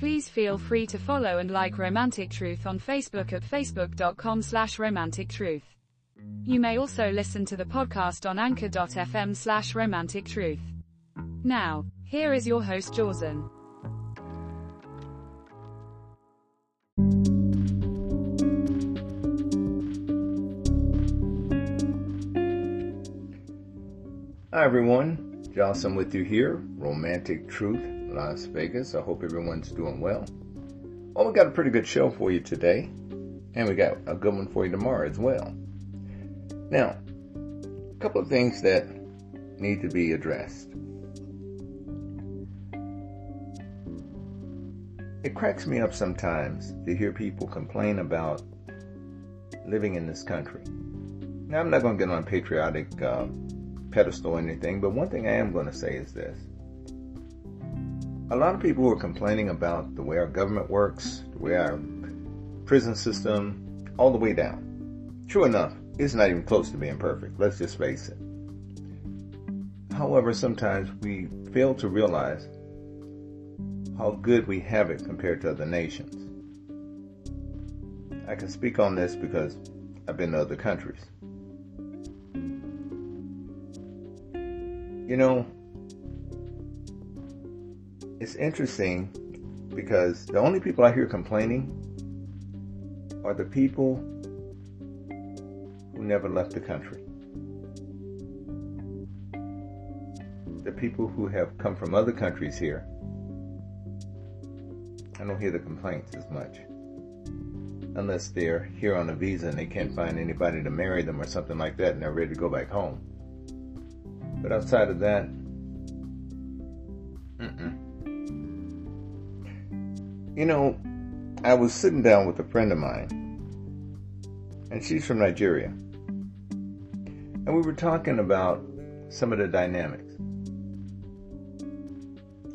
Please feel free to follow and like Romantic Truth on Facebook at facebook.com slash romantic truth. You may also listen to the podcast on anchor.fm slash romantic truth. Now, here is your host Jausan. Hi everyone, Jausan with you here, Romantic Truth, Las Vegas. I hope everyone's doing well. Well, we got a pretty good show for you today, and we got a good one for you tomorrow as well. Now, a couple of things that need to be addressed. It cracks me up sometimes to hear people complain about living in this country. Now, I'm not going to get on a patriotic uh, pedestal or anything, but one thing I am going to say is this. A lot of people were complaining about the way our government works, the way our prison system, all the way down. True enough, it's not even close to being perfect. Let's just face it. However, sometimes we fail to realize how good we have it compared to other nations. I can speak on this because I've been to other countries. You know, it's interesting because the only people I hear complaining are the people who never left the country. The people who have come from other countries here. I don't hear the complaints as much. Unless they're here on a visa and they can't find anybody to marry them or something like that and they're ready to go back home. But outside of that, mm-mm. You know, I was sitting down with a friend of mine, and she's from Nigeria. And we were talking about some of the dynamics.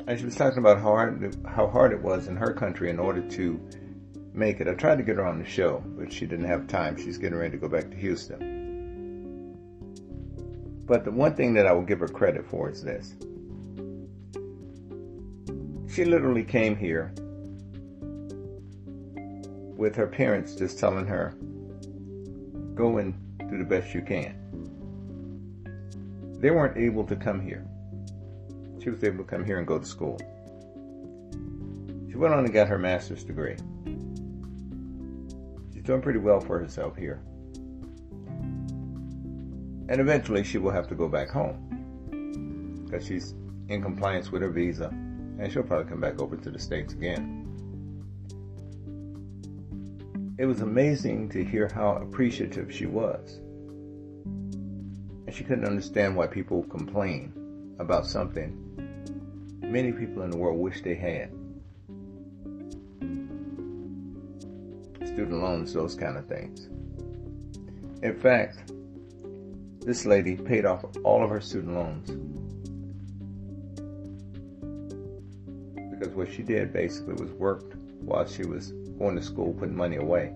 And she was talking about how hard, how hard it was in her country in order to make it. I tried to get her on the show, but she didn't have time. She's getting ready to go back to Houston. But the one thing that I will give her credit for is this. She literally came here with her parents just telling her, go and do the best you can. They weren't able to come here. She was able to come here and go to school. She went on and got her master's degree. She's doing pretty well for herself here. And eventually she will have to go back home because she's in compliance with her visa and she'll probably come back over to the States again. It was amazing to hear how appreciative she was. And she couldn't understand why people complain about something many people in the world wish they had. Student loans, those kind of things. In fact, this lady paid off all of her student loans. Because what she did basically was worked while she was going to school, putting money away.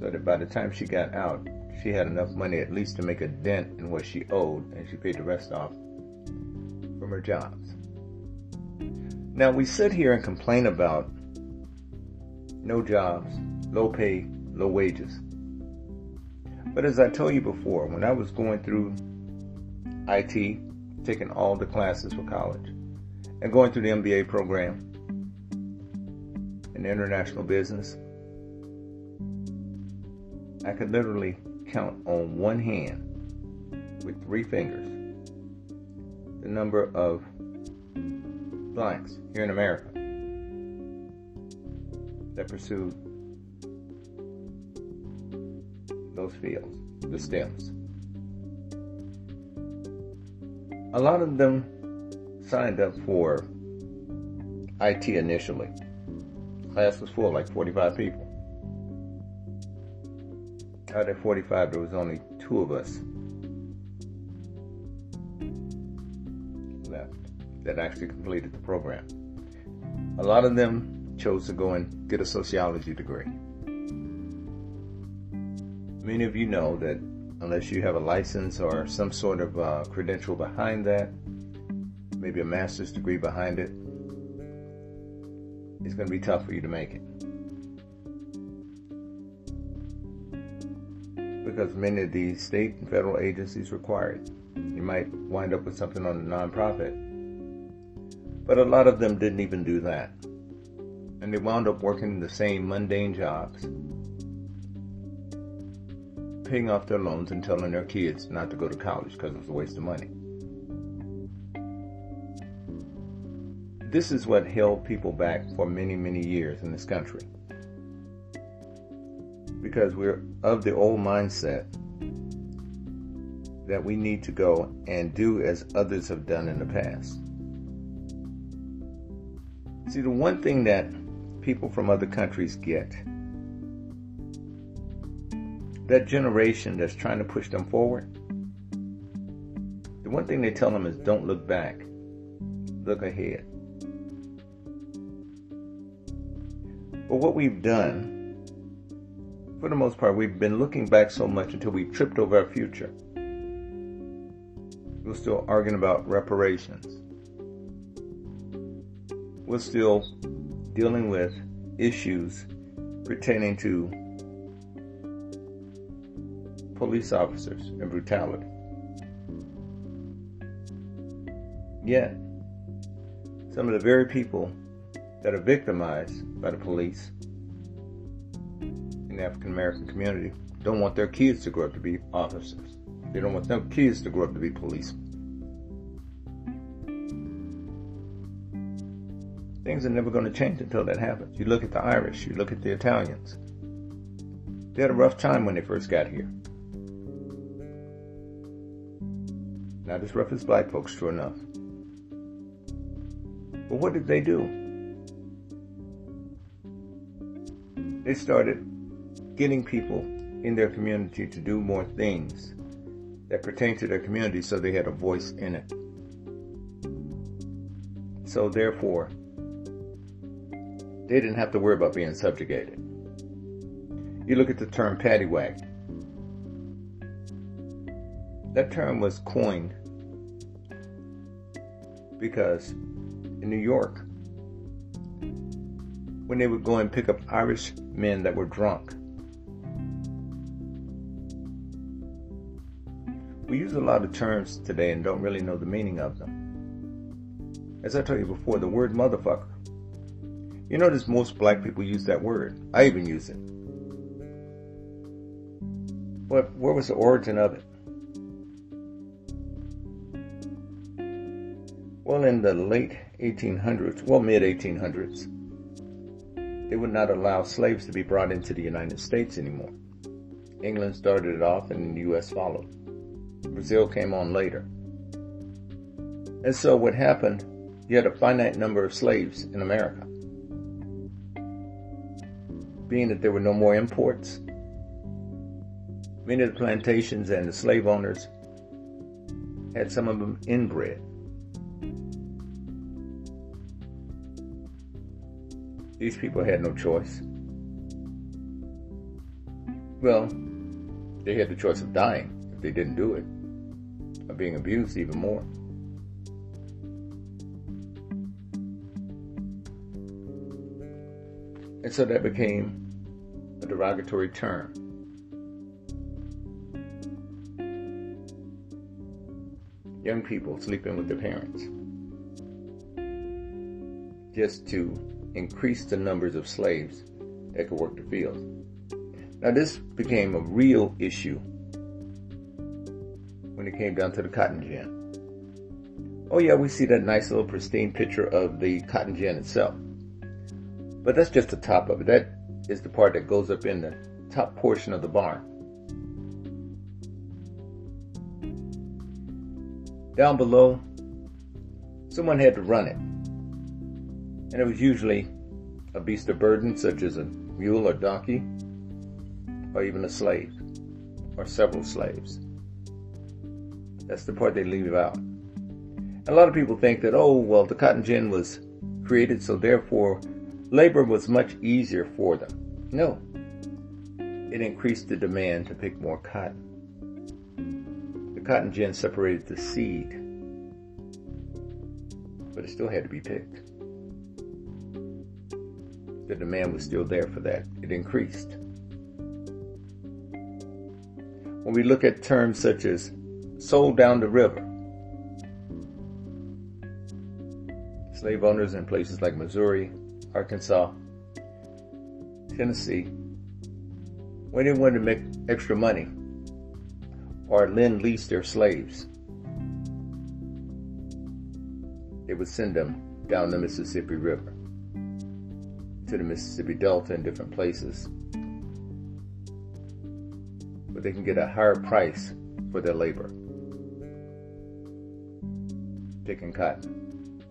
So that by the time she got out, she had enough money at least to make a dent in what she owed, and she paid the rest off from her jobs. Now we sit here and complain about no jobs, low pay, low wages. But as I told you before, when I was going through IT, taking all the classes for college, and going through the MBA program in international business, I could literally count on one hand with three fingers the number of blacks here in America that pursued those fields, the STEMs. A lot of them signed up for IT initially. Class was full, like 45 people. Out of 45, there was only two of us left that actually completed the program. A lot of them chose to go and get a sociology degree. Many of you know that unless you have a license or some sort of uh, credential behind that, maybe a master's degree behind it, it's going to be tough for you to make it. Because many of these state and federal agencies require it. You might wind up with something on a nonprofit. But a lot of them didn't even do that. And they wound up working the same mundane jobs, paying off their loans and telling their kids not to go to college because it was a waste of money. This is what held people back for many, many years in this country. Because we're of the old mindset that we need to go and do as others have done in the past. See, the one thing that people from other countries get, that generation that's trying to push them forward, the one thing they tell them is don't look back, look ahead. But what we've done, for the most part, we've been looking back so much until we tripped over our future. We're still arguing about reparations. We're still dealing with issues pertaining to police officers and brutality. Yet, some of the very people that are victimized by the police in the African American community don't want their kids to grow up to be officers. They don't want their kids to grow up to be police. Things are never going to change until that happens. You look at the Irish, you look at the Italians. They had a rough time when they first got here. Not as rough as black folks, true enough. But what did they do? They started getting people in their community to do more things that pertain to their community so they had a voice in it. So therefore, they didn't have to worry about being subjugated. You look at the term paddywhack. That term was coined because in New York, when they would go and pick up Irish men that were drunk. We use a lot of terms today and don't really know the meaning of them. As I told you before, the word motherfucker. You notice most black people use that word. I even use it. What, where was the origin of it? Well, in the late 1800s, well, mid 1800s, they would not allow slaves to be brought into the United States anymore. England started it off and the U.S. followed. Brazil came on later. And so what happened, you had a finite number of slaves in America. Being that there were no more imports, many of the plantations and the slave owners had some of them inbred. These people had no choice. Well, they had the choice of dying if they didn't do it, or being abused even more. And so that became a derogatory term. Young people sleeping with their parents. Just to increase the numbers of slaves that could work the fields. Now, this became a real issue when it came down to the cotton gin. Oh, yeah, we see that nice little pristine picture of the cotton gin itself. But that's just the top of it. That is the part that goes up in the top portion of the barn. Down below, someone had to run it and it was usually a beast of burden such as a mule or donkey, or even a slave, or several slaves. That's the part they leave out. A lot of people think that, oh, well, the cotton gin was created, so therefore labor was much easier for them. No. It increased the demand to pick more cotton. The cotton gin separated the seed, but it still had to be picked. The demand was still there for that. It increased. When we look at terms such as sold down the river, slave owners in places like Missouri, Arkansas, Tennessee, when they wanted to make extra money or lend lease their slaves, they would send them down the Mississippi River to the Mississippi Delta in different places But they can get a higher price for their labor picking cotton.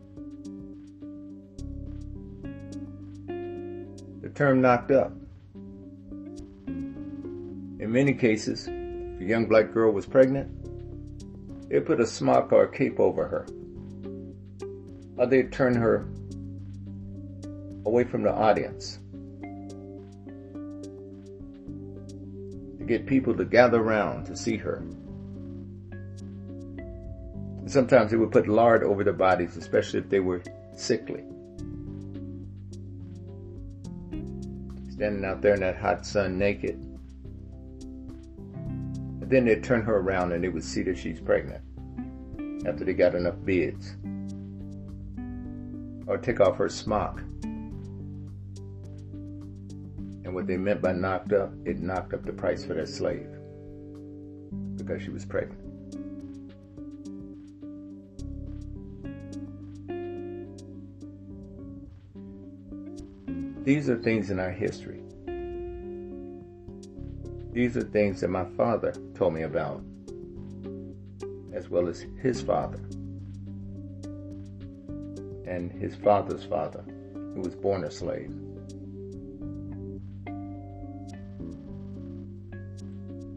The term knocked up. In many cases, if a young black girl was pregnant, they'd put a smock or a cape over her. Or they'd turn her away from the audience to get people to gather around to see her. And sometimes they would put lard over their bodies, especially if they were sickly. Standing out there in that hot sun naked. And then they'd turn her around and they would see that she's pregnant after they got enough bids. Or take off her smock and what they meant by knocked up, it knocked up the price for that slave because she was pregnant. These are things in our history. These are things that my father told me about, as well as his father and his father's father, who was born a slave.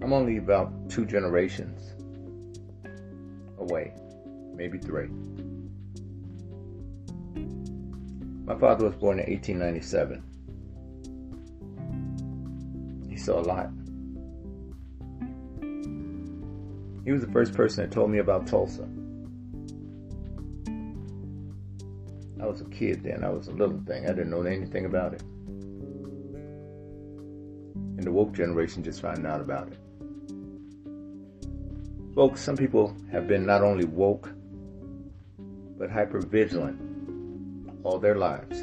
I'm only about two generations away, maybe three. My father was born in 1897. He saw a lot. He was the first person that told me about Tulsa. I was a kid then. I was a little thing. I didn't know anything about it. And the woke generation just found out about it. Folks, some people have been not only woke, but hyper vigilant all their lives.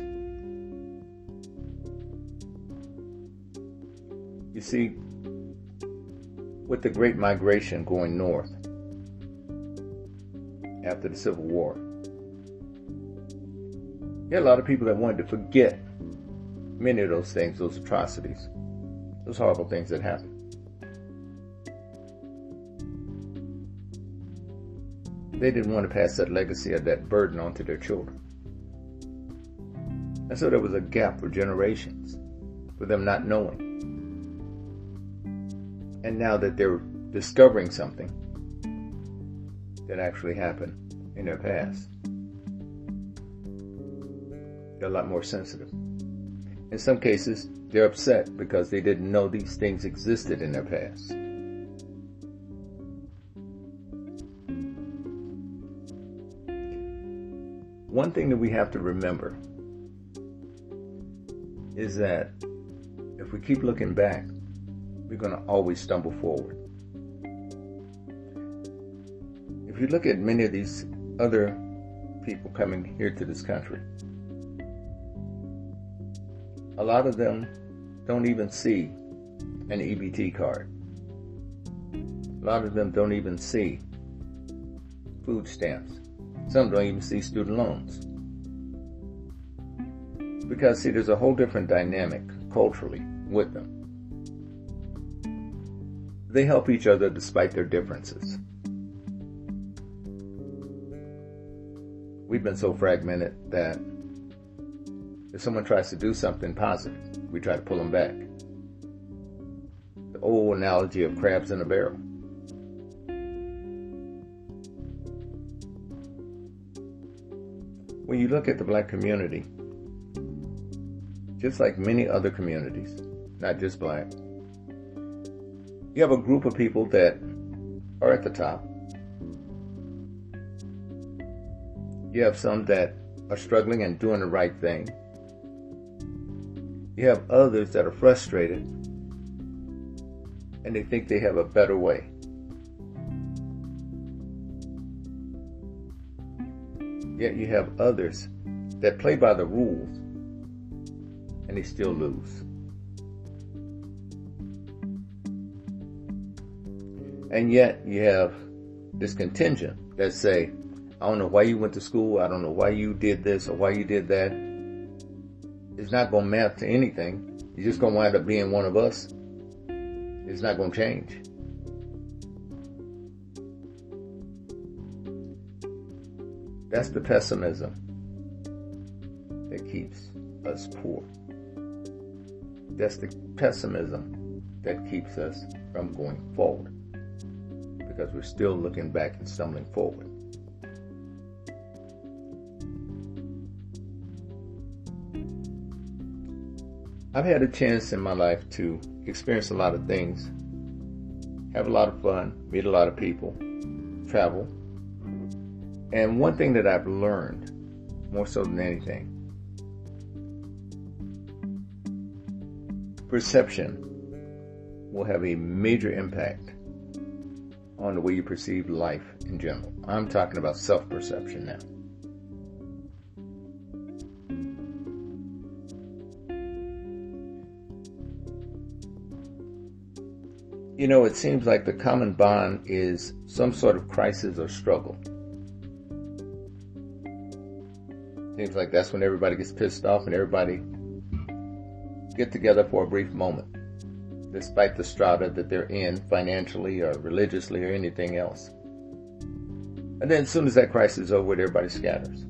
You see, with the Great Migration going north after the Civil War, there are a lot of people that wanted to forget many of those things, those atrocities, those horrible things that happened. They didn't want to pass that legacy or that burden on to their children. And so there was a gap for generations for them not knowing. And now that they're discovering something that actually happened in their past, they're a lot more sensitive. In some cases, they're upset because they didn't know these things existed in their past. One thing that we have to remember is that if we keep looking back, we're going to always stumble forward. If you look at many of these other people coming here to this country, a lot of them don't even see an EBT card. A lot of them don't even see food stamps. Some don't even see student loans. Because, see, there's a whole different dynamic culturally with them. They help each other despite their differences. We've been so fragmented that If someone tries to do something positive, we try to pull them back. The old analogy of crabs in a barrel. When you look at the black community, just like many other communities, not just black, you have a group of people that are at the top. You have some that are struggling and doing the right thing. You have others that are frustrated and they think they have a better way. Yet you have others that play by the rules and they still lose. And yet you have this contingent that say, I don't know why you went to school. I don't know why you did this or why you did that it's not going to matter to anything. You're just going to wind up being one of us. It's not going to change. That's the pessimism that keeps us poor. That's the pessimism that keeps us from going forward because we're still looking back and stumbling forward. I've had a chance in my life to experience a lot of things, have a lot of fun, meet a lot of people, travel. And one thing that I've learned, more so than anything, perception will have a major impact on the way you perceive life in general. I'm talking about self perception now. You know, it seems like the common bond is some sort of crisis or struggle. Seems like that's when everybody gets pissed off and everybody get together for a brief moment, despite the strata that they're in financially or religiously or anything else. And then as soon as that crisis is over, everybody scatters.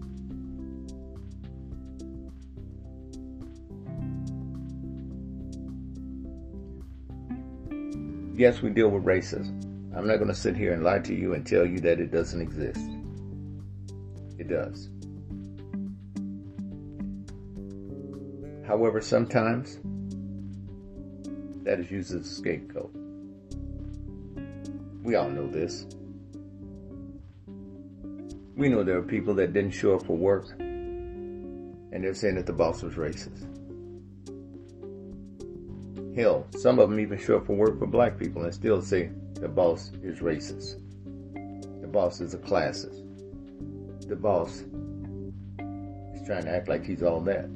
yes, we deal with racism. I'm not going to sit here and lie to you and tell you that it doesn't exist. It does. However, sometimes that is used as a scapegoat. We all know this. We know there are people that didn't show up for work and they're saying that the boss was racist. Hell, some of them even show up for work for black people and still say the boss is racist. The boss is a classist. The boss is trying to act like he's all that.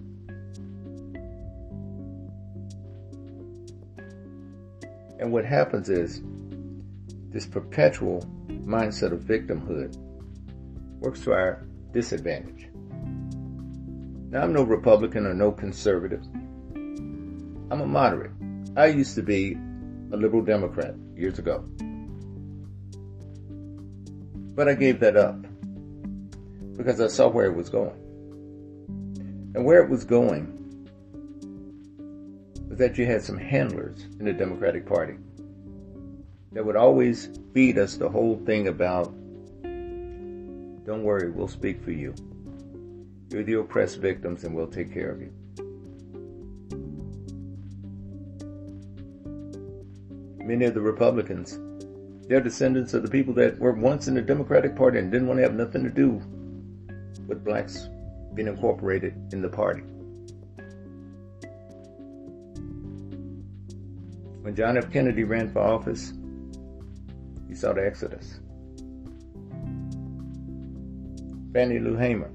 And what happens is this perpetual mindset of victimhood works to our disadvantage. Now, I'm no Republican or no conservative. I'm a moderate. I used to be a liberal Democrat years ago. But I gave that up because I saw where it was going. And where it was going was that you had some handlers in the Democratic Party that would always feed us the whole thing about don't worry, we'll speak for you. You're the oppressed victims and we'll take care of you. many of the Republicans. They're descendants of the people that were once in the Democratic Party and didn't want to have nothing to do with blacks being incorporated in the party. When John F. Kennedy ran for office, he saw the exodus. Fannie Lou Hamer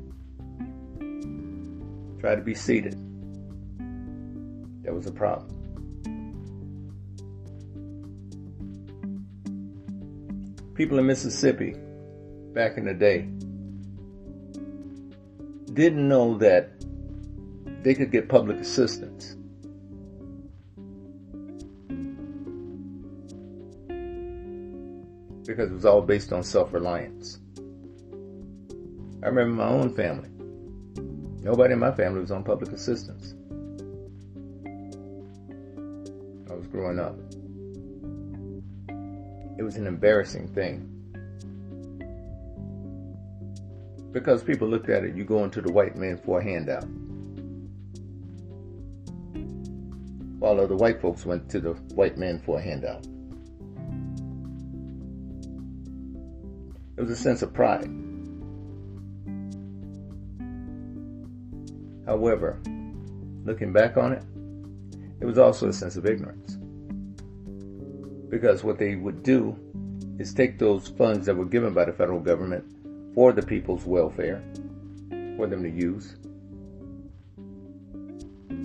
tried to be seated. That was a problem. people in Mississippi back in the day didn't know that they could get public assistance. Because it was all based on self reliance. I remember my own family. Nobody in my family was on public assistance. I was growing up. It was an embarrassing thing. Because people looked at it, you going to the white man for a handout. While other white folks went to the white man for a handout. It was a sense of pride. However, looking back on it, it was also a sense of ignorance. Because what they would do is take those funds that were given by the federal government for the people's welfare for them to use.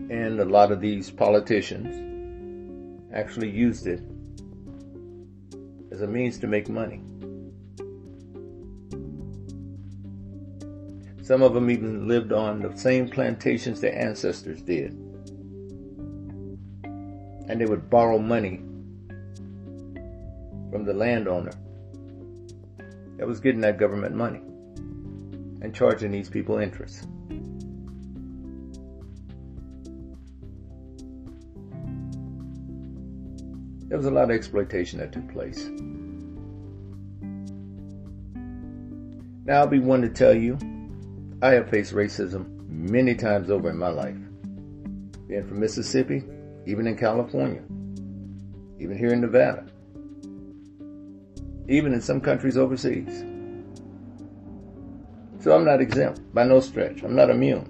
And a lot of these politicians actually used it as a means to make money. Some of them even lived on the same plantations their ancestors did. And they would borrow money from the landowner that was getting that government money and charging these people interest. There was a lot of exploitation that took place. Now I'll be one to tell you I have faced racism many times over in my life. Being from Mississippi, even in California, even here in Nevada, even in some countries overseas. So I'm not exempt by no stretch. I'm not immune.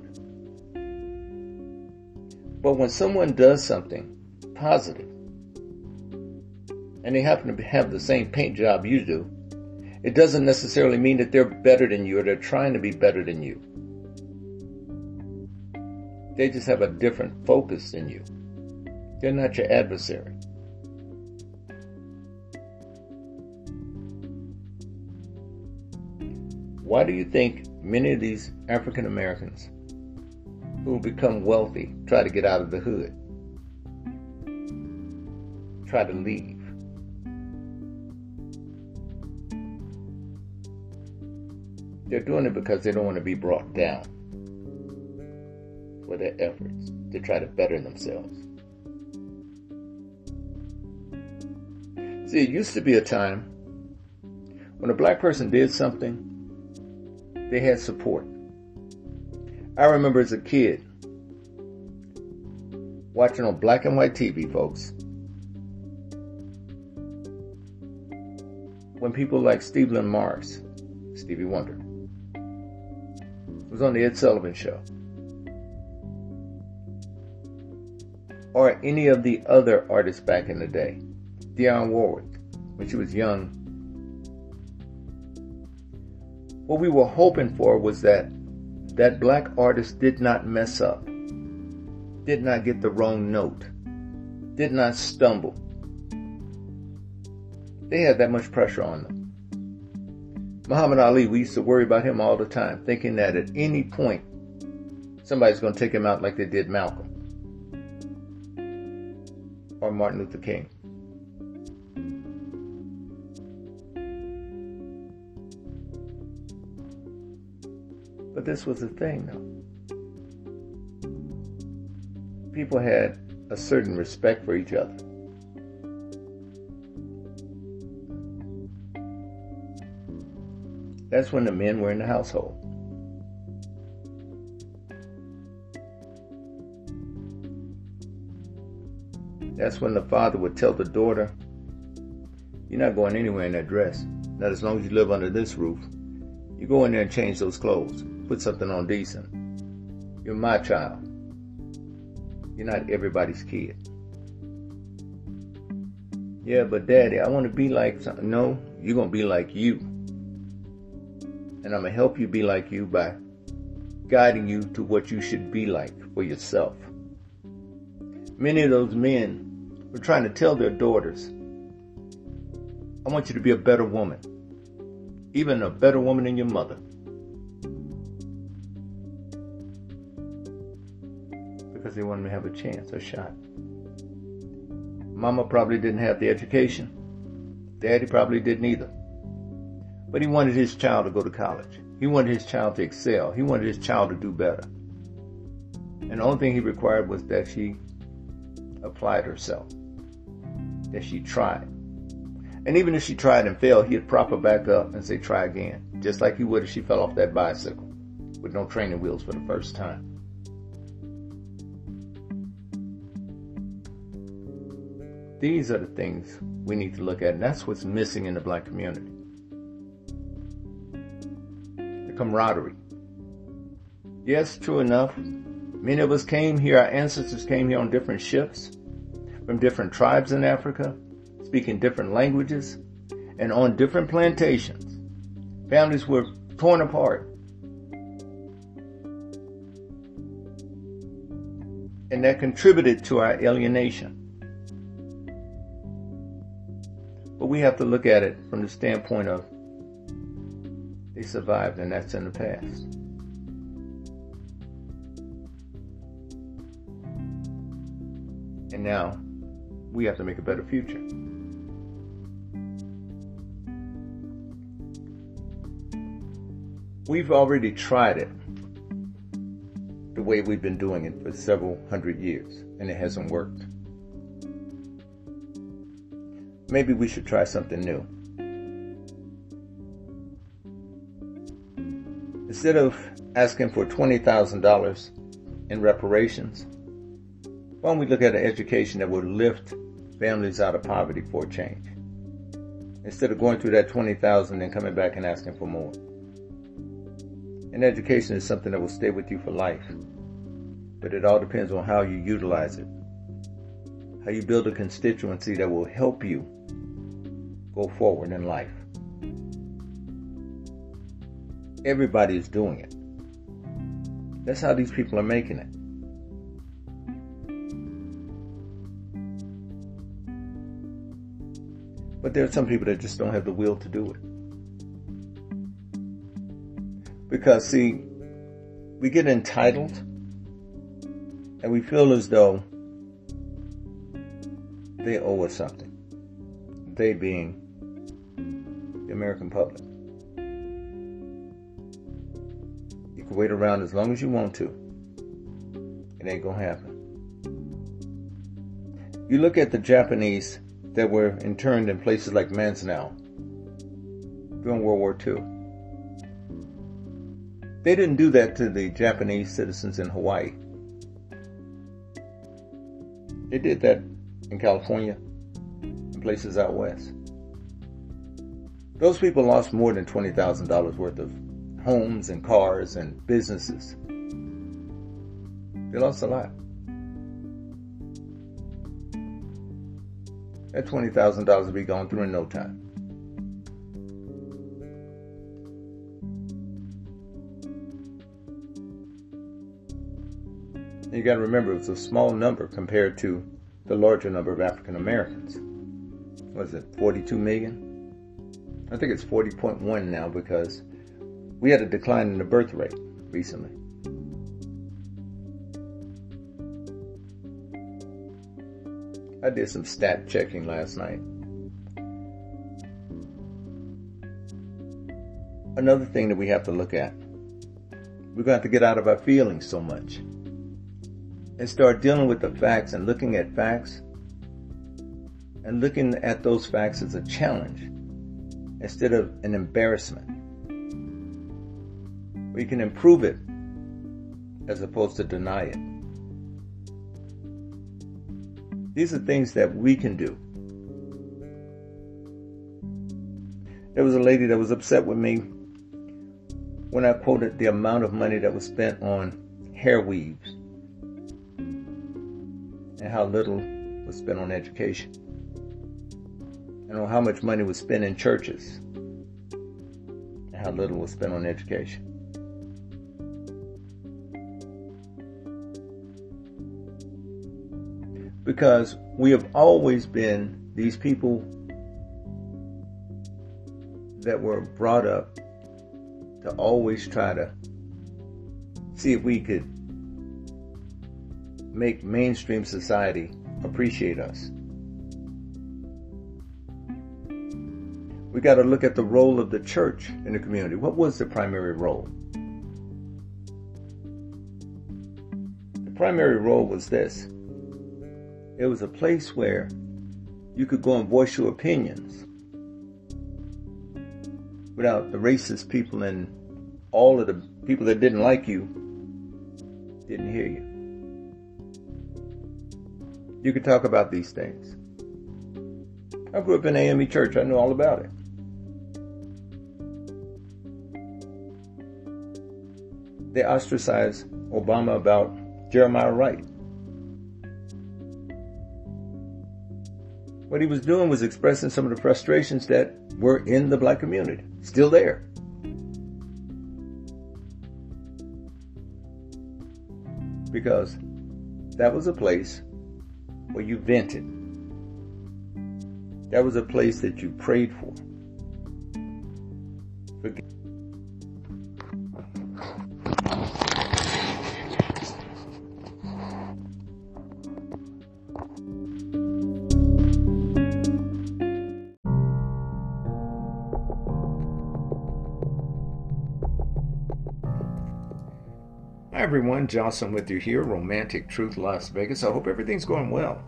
But when someone does something positive, and they happen to have the same paint job you do, it doesn't necessarily mean that they're better than you or they're trying to be better than you. They just have a different focus than you. They're not your adversary. Why do you think many of these African Americans who become wealthy try to get out of the hood? Try to leave. They're doing it because they don't want to be brought down for their efforts to try to better themselves. See, it used to be a time when a black person did something, they had support. I remember as a kid watching on black and white TV, folks, when people like Stevland Morris, Stevie Wonder, was on the Ed Sullivan Show. Or any of the other artists back in the day. Dionne Warwick, when she was young. What we were hoping for was that that black artist did not mess up, did not get the wrong note, did not stumble. They had that much pressure on them. Muhammad Ali, we used to worry about him all the time, thinking that at any point somebody's going to take him out like they did Malcolm or Martin Luther King. But this was the thing, though. People had a certain respect for each other. That's when the men were in the household. That's when the father would tell the daughter, You're not going anywhere in that dress. Not as long as you live under this roof. You go in there and change those clothes. Put something on decent. You're my child. You're not everybody's kid. Yeah, but daddy, I want to be like. No, you're going to be like you. And I'm going to help you be like you by guiding you to what you should be like for yourself. Many of those men were trying to tell their daughters, I want you to be a better woman, even a better woman than your mother. Because they wanted to have a chance, a shot. Mama probably didn't have the education. Daddy probably didn't either. But he wanted his child to go to college. He wanted his child to excel. He wanted his child to do better. And the only thing he required was that she applied herself, that she tried. And even if she tried and failed, he'd prop her back up and say, try again, just like he would if she fell off that bicycle with no training wheels for the first time. These are the things we need to look at, and that's what's missing in the black community. Camaraderie. Yes, true enough, many of us came here, our ancestors came here on different ships from different tribes in Africa, speaking different languages, and on different plantations. Families were torn apart. And that contributed to our alienation. But we have to look at it from the standpoint of they survived and that's in the past. And now we have to make a better future. We've already tried it the way we've been doing it for several hundred years, and it hasn't worked maybe we should try something new. Instead of asking for $20,000 in reparations, why don't we look at an education that would lift families out of poverty for a change? Instead of going through that 20,000 and coming back and asking for more. And education is something that will stay with you for life. But it all depends on how you utilize it. How you build a constituency that will help you go forward in life. Everybody is doing it. That's how these people are making it. But there are some people that just don't have the will to do it. Because, see, we get entitled and we feel as though they owe us something. They being the American public. Can wait around as long as you want to. It ain't gonna happen. You look at the Japanese that were interned in places like Manzanar during World War II. They didn't do that to the Japanese citizens in Hawaii. They did that in California and places out west. Those people lost more than $20,000 worth of homes and cars and businesses. They lost a lot. That $20,000 will be gone through in no time. you got to remember, it's a small number compared to the larger number of African Americans. Was it 42 million? I think it's 40.1 now because we had a decline in the birth rate recently. I did some stat checking last night. Another thing that we have to look at, we're going to have to get out of our feelings so much and start dealing with the facts and looking at facts and looking at those facts as a challenge instead of an embarrassment. We can improve it as opposed to deny it. These are things that we can do. There was a lady that was upset with me when I quoted the amount of money that was spent on hair weaves and how little was spent on education and on how much money was spent in churches and how little was spent on education. Because we have always been these people that were brought up to always try to see if we could make mainstream society appreciate us. we got to look at the role of the church in the community. What was the primary role? The primary role was this it was a place where you could go and voice your opinions without the racist people and all of the people that didn't like you didn't hear you. You could talk about these things. I grew up in AME church. I know all about it. They ostracized Obama about Jeremiah Wright. What he was doing was expressing some of the frustrations that were in the black community, still there. Because that was a place where you vented. That was a place that you prayed for. Forget everyone, Jausan with you here, Romantic Truth Las Vegas. I hope everything's going well.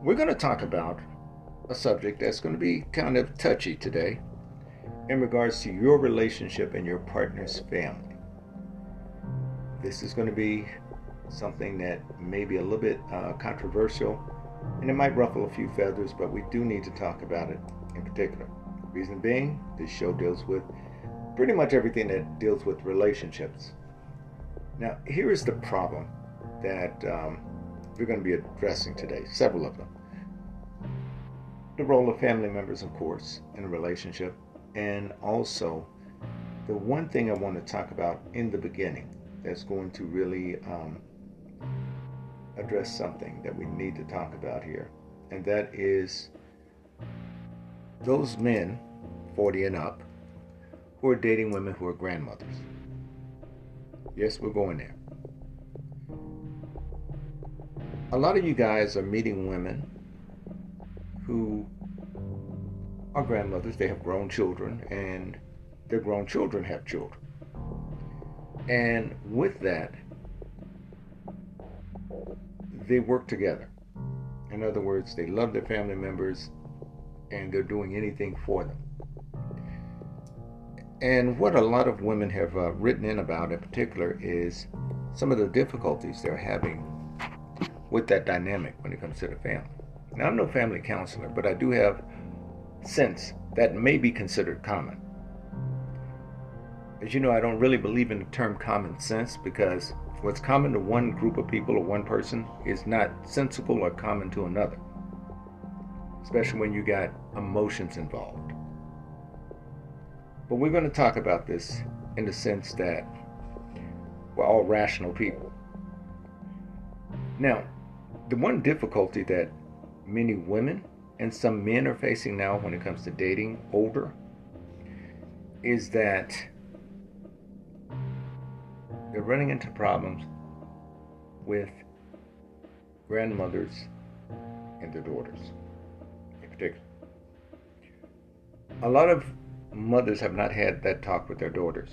We're going to talk about a subject that's going to be kind of touchy today in regards to your relationship and your partner's family. This is going to be something that may be a little bit uh, controversial and it might ruffle a few feathers, but we do need to talk about it in particular. Reason being, this show deals with pretty much everything that deals with relationships now, here is the problem that um, we're going to be addressing today, several of them. The role of family members, of course, in a relationship, and also the one thing I want to talk about in the beginning that's going to really um, address something that we need to talk about here, and that is those men, 40 and up, who are dating women who are grandmothers. Yes, we're going there. A lot of you guys are meeting women who are grandmothers, they have grown children, and their grown children have children. And with that, they work together. In other words, they love their family members and they're doing anything for them. And what a lot of women have uh, written in about in particular is some of the difficulties they're having with that dynamic when it comes to the family. Now, I'm no family counselor, but I do have sense that may be considered common. As you know, I don't really believe in the term common sense because what's common to one group of people or one person is not sensible or common to another, especially when you got emotions involved. But we're going to talk about this in the sense that we're all rational people. Now, the one difficulty that many women and some men are facing now when it comes to dating older is that they're running into problems with grandmothers and their daughters in particular. A lot of mothers have not had that talk with their daughters.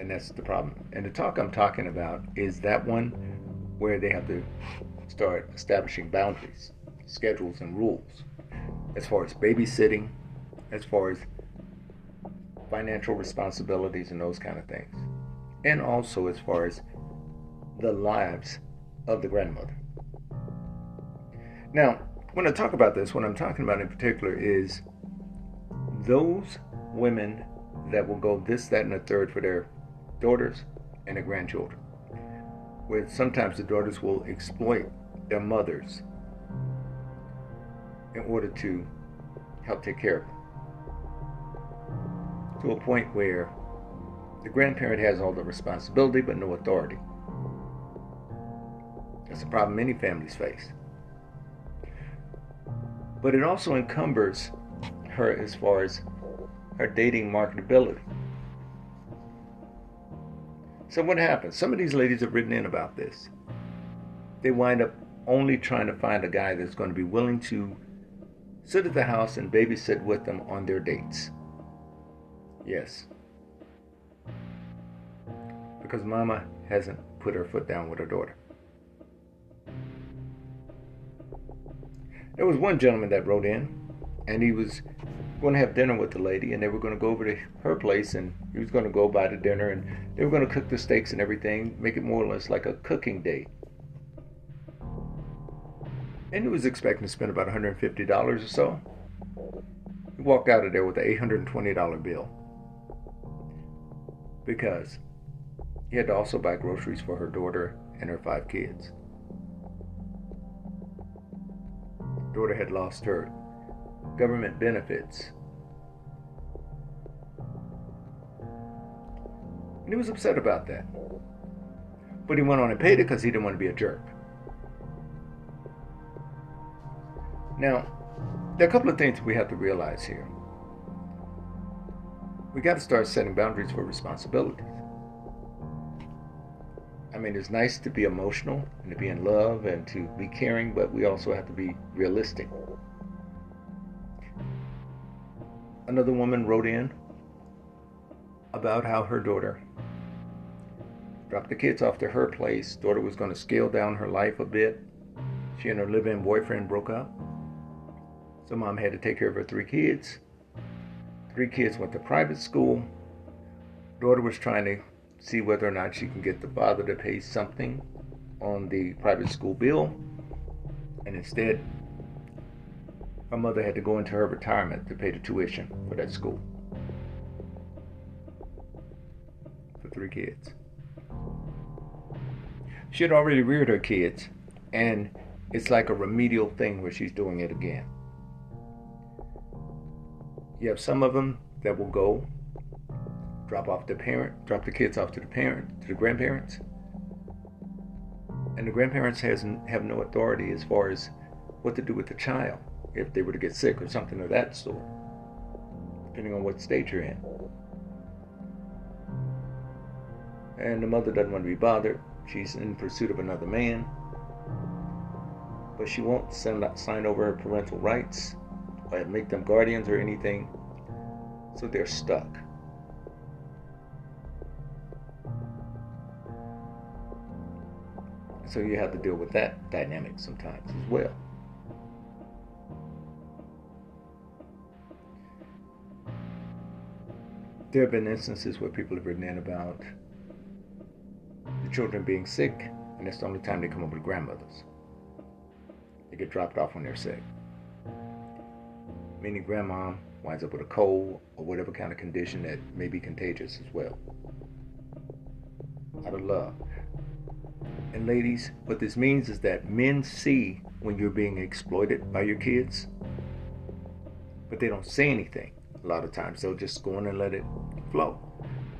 And that's the problem. And the talk I'm talking about is that one where they have to start establishing boundaries, schedules, and rules as far as babysitting, as far as financial responsibilities, and those kind of things. And also as far as the lives of the grandmother. Now, when I talk about this, what I'm talking about in particular is those women that will go this, that, and a third for their daughters and their grandchildren. Where sometimes the daughters will exploit their mothers in order to help take care of them. To a point where the grandparent has all the responsibility but no authority. That's a problem many families face but it also encumbers her as far as her dating marketability. So, what happens? Some of these ladies have written in about this. They wind up only trying to find a guy that's going to be willing to sit at the house and babysit with them on their dates. Yes. because mama hasn't put her foot down with her daughter. There was one gentleman that wrote in, and he was going to have dinner with the lady, and they were going to go over to her place, and he was going to go buy the dinner, and they were going to cook the steaks and everything, make it more or less like a cooking date. And he was expecting to spend about $150 or so. He walked out of there with an $820 bill because he had to also buy groceries for her daughter and her five kids. Daughter had lost her government benefits. And he was upset about that. But he went on and paid it because he didn't want to be a jerk. Now, there are a couple of things we have to realize here. We got to start setting boundaries for responsibilities. I mean, it's nice to be emotional and to be in love and to be caring, but we also have to be realistic. Another woman wrote in about how her daughter dropped the kids off to her place. Daughter was going to scale down her life a bit. She and her live-in boyfriend broke up. So mom had to take care of her three kids. Three kids went to private school. Daughter was trying to see whether or not she can get the father to pay something on the private school bill. And instead, her mother had to go into her retirement to pay the tuition for that school. For three kids. She had already reared her kids, and it's like a remedial thing where she's doing it again. You have some of them that will go drop off the parent, drop the kids off to the parent, to the grandparents, and the grandparents has have no authority as far as what to do with the child if they were to get sick or something of that sort, depending on what state you're in. And the mother doesn't want to be bothered. She's in pursuit of another man, but she won't send, sign over her parental rights or make them guardians or anything. So they're stuck. So you have to deal with that dynamic sometimes as well. There have been instances where people have written in about the children being sick, and it's the only time they come over to grandmothers. They get dropped off when they're sick. Meaning grandma winds up with a cold or whatever kind of condition that may be contagious as well. Out of love. And ladies, what this means is that men see when you're being exploited by your kids, but they don't say anything. A lot of times they'll just go in and let it flow.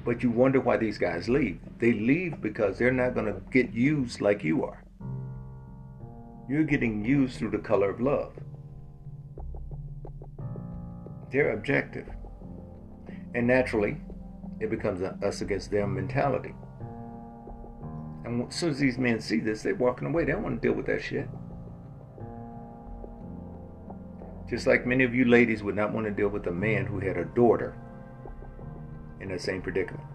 But you wonder why these guys leave. They leave because they're not going to get used like you are. You're getting used through the color of love They're objective. And naturally, it becomes us against them mentality. And as soon as these men see this, they're walking away. They don't want to deal with that shit. Just like many of you ladies would not want to deal with a man who had a daughter in that same predicament.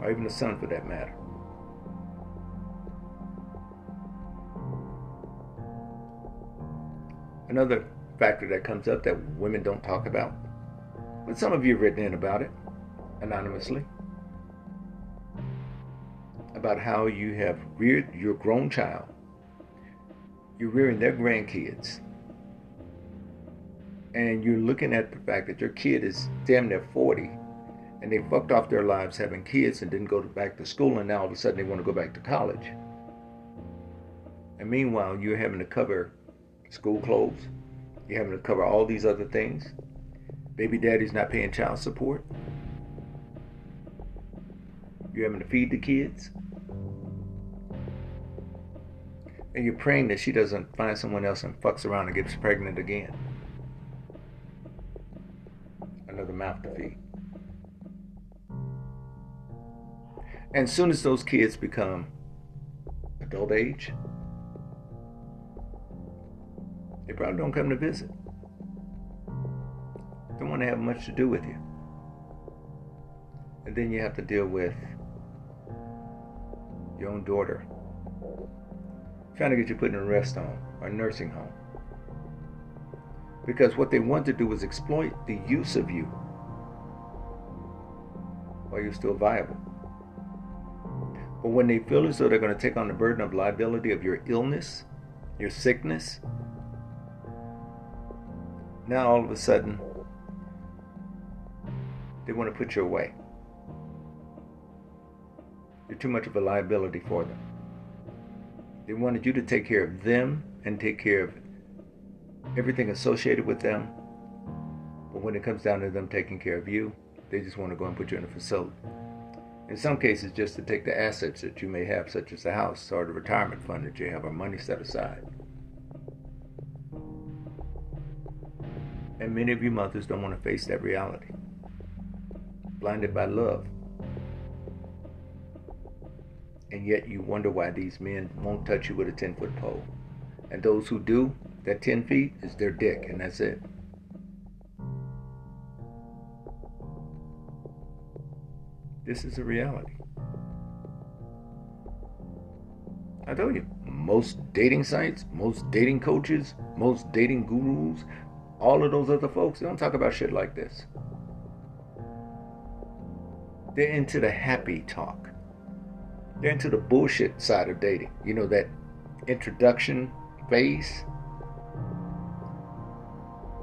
Or even a son for that matter. Another factor that comes up that women don't talk about. But some of you have written in about it anonymously about how you have reared your grown child, you're rearing their grandkids, and you're looking at the fact that your kid is damn near 40 and they fucked off their lives having kids and didn't go back to school, and now all of a sudden they want to go back to college. And meanwhile, you're having to cover school clothes, you're having to cover all these other things. Baby daddy's not paying child support. You're having to feed the kids. And you're praying that she doesn't find someone else and fucks around and gets pregnant again. Another mouth to feed. And as soon as those kids become adult age, they probably don't come to visit. Don't want to have much to do with you. And then you have to deal with your own daughter trying to get you put in a rest home or nursing home. Because what they want to do is exploit the use of you while you're still viable. But when they feel as though they're going to take on the burden of liability of your illness, your sickness, now all of a sudden they want to put you away. You're too much of a liability for them. They wanted you to take care of them and take care of everything associated with them. But when it comes down to them taking care of you, they just want to go and put you in a facility. In some cases, just to take the assets that you may have, such as the house or the retirement fund that you have or money set aside. And many of you mothers don't want to face that reality. Blinded by love. And yet you wonder why these men won't touch you with a 10 foot pole. And those who do, that 10 feet is their dick, and that's it. This is a reality. I told you, most dating sites, most dating coaches, most dating gurus, all of those other folks, they don't talk about shit like this. They're into the happy talk. They're into the bullshit side of dating. You know, that introduction phase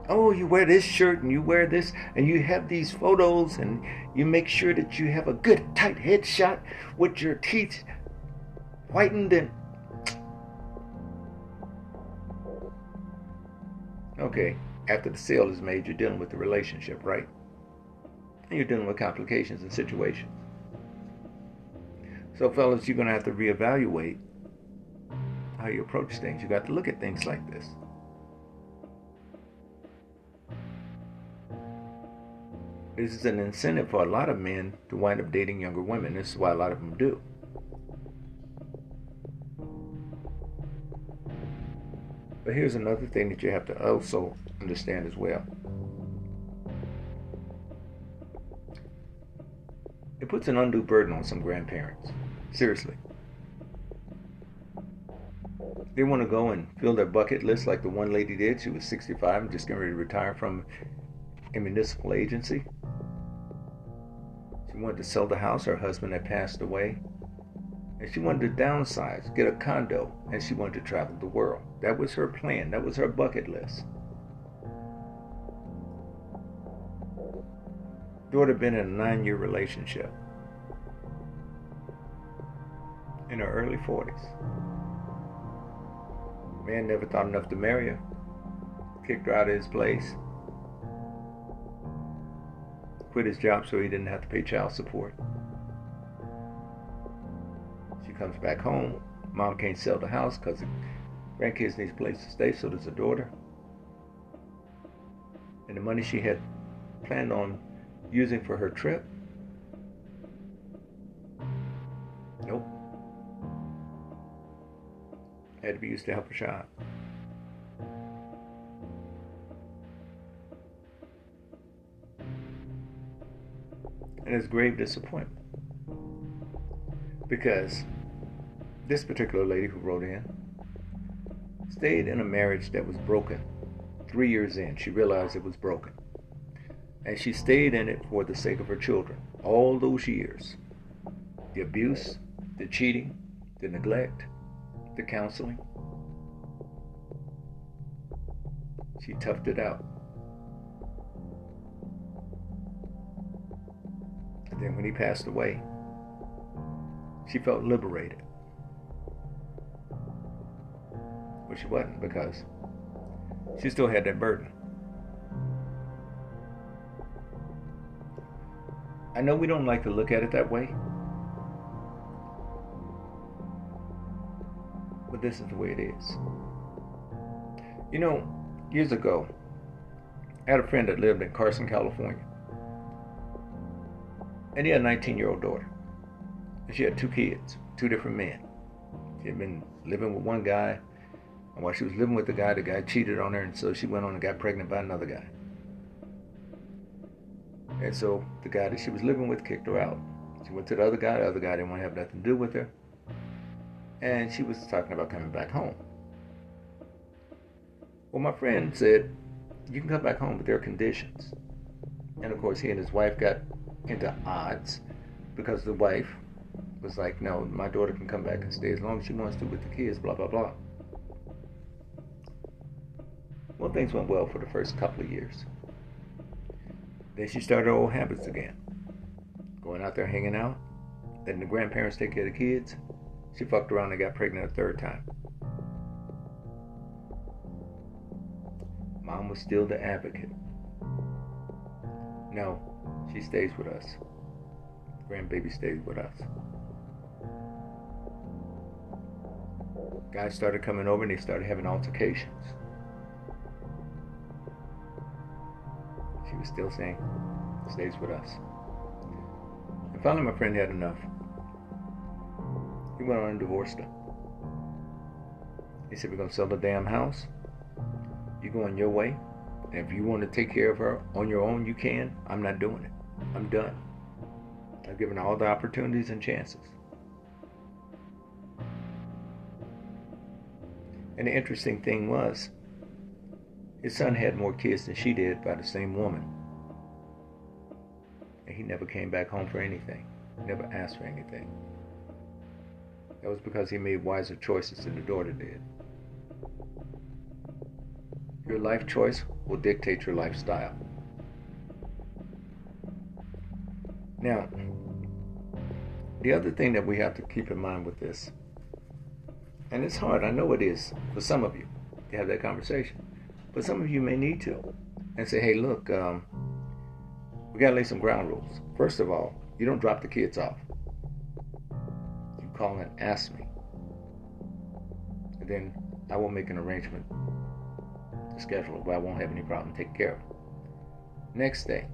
oh, you wear this shirt and you wear this, and you have these photos, and you make sure that you have a good tight headshot with your teeth whitened and. Okay, after the sale is made, you're dealing with the relationship, right? And you're dealing with complications and situations. So, fellas, you're going to have to reevaluate how you approach things. You got to look at things like this. This is an incentive for a lot of men to wind up dating younger women. This is why a lot of them do. But here's another thing that you have to also understand as well. It puts an undue burden on some grandparents. Seriously. They want to go and fill their bucket list like the one lady did. She was 65 and just getting ready to retire from a municipal agency She wanted to sell the house. Her husband had passed away. And she wanted to downsize, get a condo, and she wanted to travel the world. That was her plan. That was her bucket list. Daughter been in a nine year relationship. In her early 40s. Man never thought enough to marry her. Kicked her out of his place quit his job so he didn't have to pay child support. She comes back home. Mom can't sell the house because the grandkids need a place to stay, so does the daughter. And the money she had planned on using for her trip, nope. Had to be used to help child. and it's grave disappointment. Because this particular lady who wrote in stayed in a marriage that was broken. Three years in, she realized it was broken. And she stayed in it for the sake of her children. All those years. The abuse, the cheating, the neglect, the counseling. She toughed it out. then when he passed away, she felt liberated. But she wasn't because she still had that burden. I know we don't like to look at it that way, but this is the way it is. You know, years ago, I had a friend that lived in Carson, California. And he had a 19 year old daughter. And she had two kids, two different men. She had been living with one guy, and while she was living with the guy, the guy cheated on her, and so she went on and got pregnant by another guy. And so the guy that she was living with kicked her out. She went to the other guy. The other guy didn't want to have nothing to do with her. And she was talking about coming back home. Well, my friend said, You can come back home, but there are conditions. And of course, he and his wife got into odds because the wife was like, No, my daughter can come back and stay as long as she wants to with the kids, blah, blah, blah. Well, things went well for the first couple of years. Then she started old habits again. Going out there hanging out, letting the grandparents take care of the kids. She fucked around and got pregnant a third time. Mom was still the advocate. No, she stays with us. Grandbaby stays with us. Guys started coming over and they started having altercations. She was still saying, stays with us. And finally, my friend had enough. He went on and divorced her. He said, We're going to sell the damn house. You go on your way. And if you want to take care of her on your own, you can. I'm not doing it. I'm done. I've given all the opportunities and chances. And the interesting thing was, his son had more kids than she did by the same woman. And he never came back home for anything, never asked for anything. That was because he made wiser choices than the daughter did. Your life choice will dictate your lifestyle. Now, the other thing that we have to keep in mind with this, and it's hard, I know it is for some of you to have that conversation, but some of you may need to and say, hey, look, um, we got to lay some ground rules. First of all, you don't drop the kids off. Call and ask me. And then I will make an arrangement to schedule it where I won't have any problem taking care of. Next day,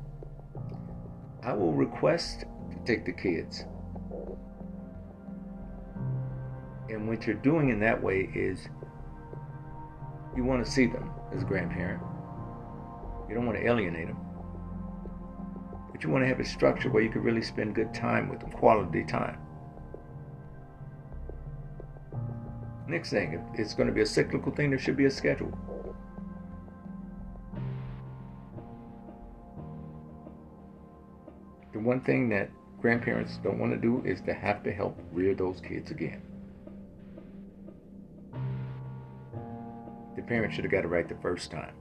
I will request to take the kids. And what you're doing in that way is you want to see them as a grandparent. You don't want to alienate them. But you want to have a structure where you can really spend good time with them, quality time. Next thing, it's going to be a cyclical thing, there should be a schedule. The one thing that grandparents don't want to do is to have to help rear those kids again. The parents should have got it right the first time.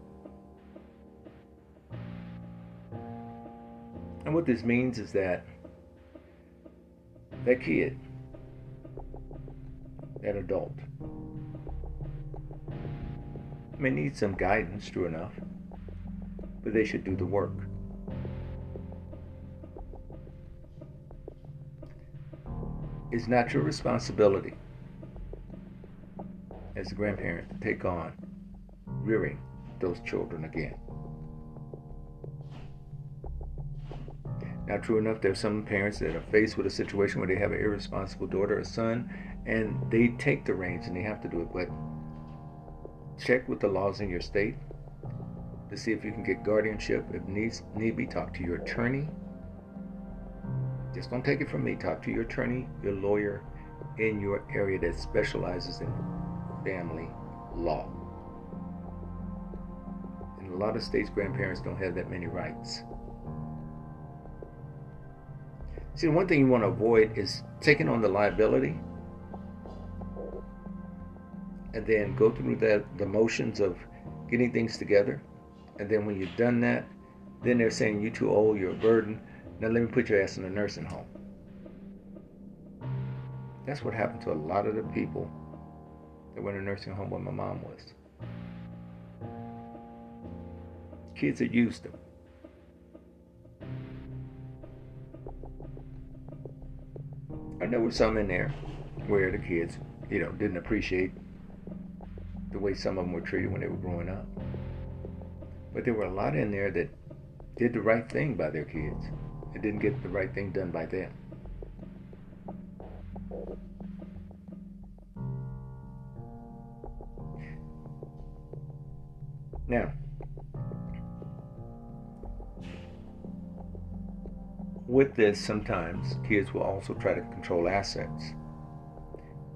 And what this means is that that kid, that adult, may need some guidance, true enough, but they should do the work. It's not your responsibility as a grandparent to take on rearing those children again. Now, true enough, there's some parents that are faced with a situation where they have an irresponsible daughter or son, and they take the reins and they have to do it. But check with the laws in your state to see if you can get guardianship. If needs need be, talk to your attorney. Just don't take it from me. Talk to your attorney, your lawyer in your area that specializes in family law. In a lot of states, grandparents don't have that many rights. See, one thing you want to avoid is taking on the liability and then go through that the motions of getting things together. And then when you've done that, then they're saying you're too old, you're a burden. Now let me put your ass in a nursing home. That's what happened to a lot of the people that went to nursing home when my mom was. Kids had used them. And there was some in there where the kids, you know, didn't appreciate the way some of them were treated when they were growing up. But there were a lot in there that did the right thing by their kids and didn't get the right thing done by them. Now, with this, sometimes kids will also try to control assets,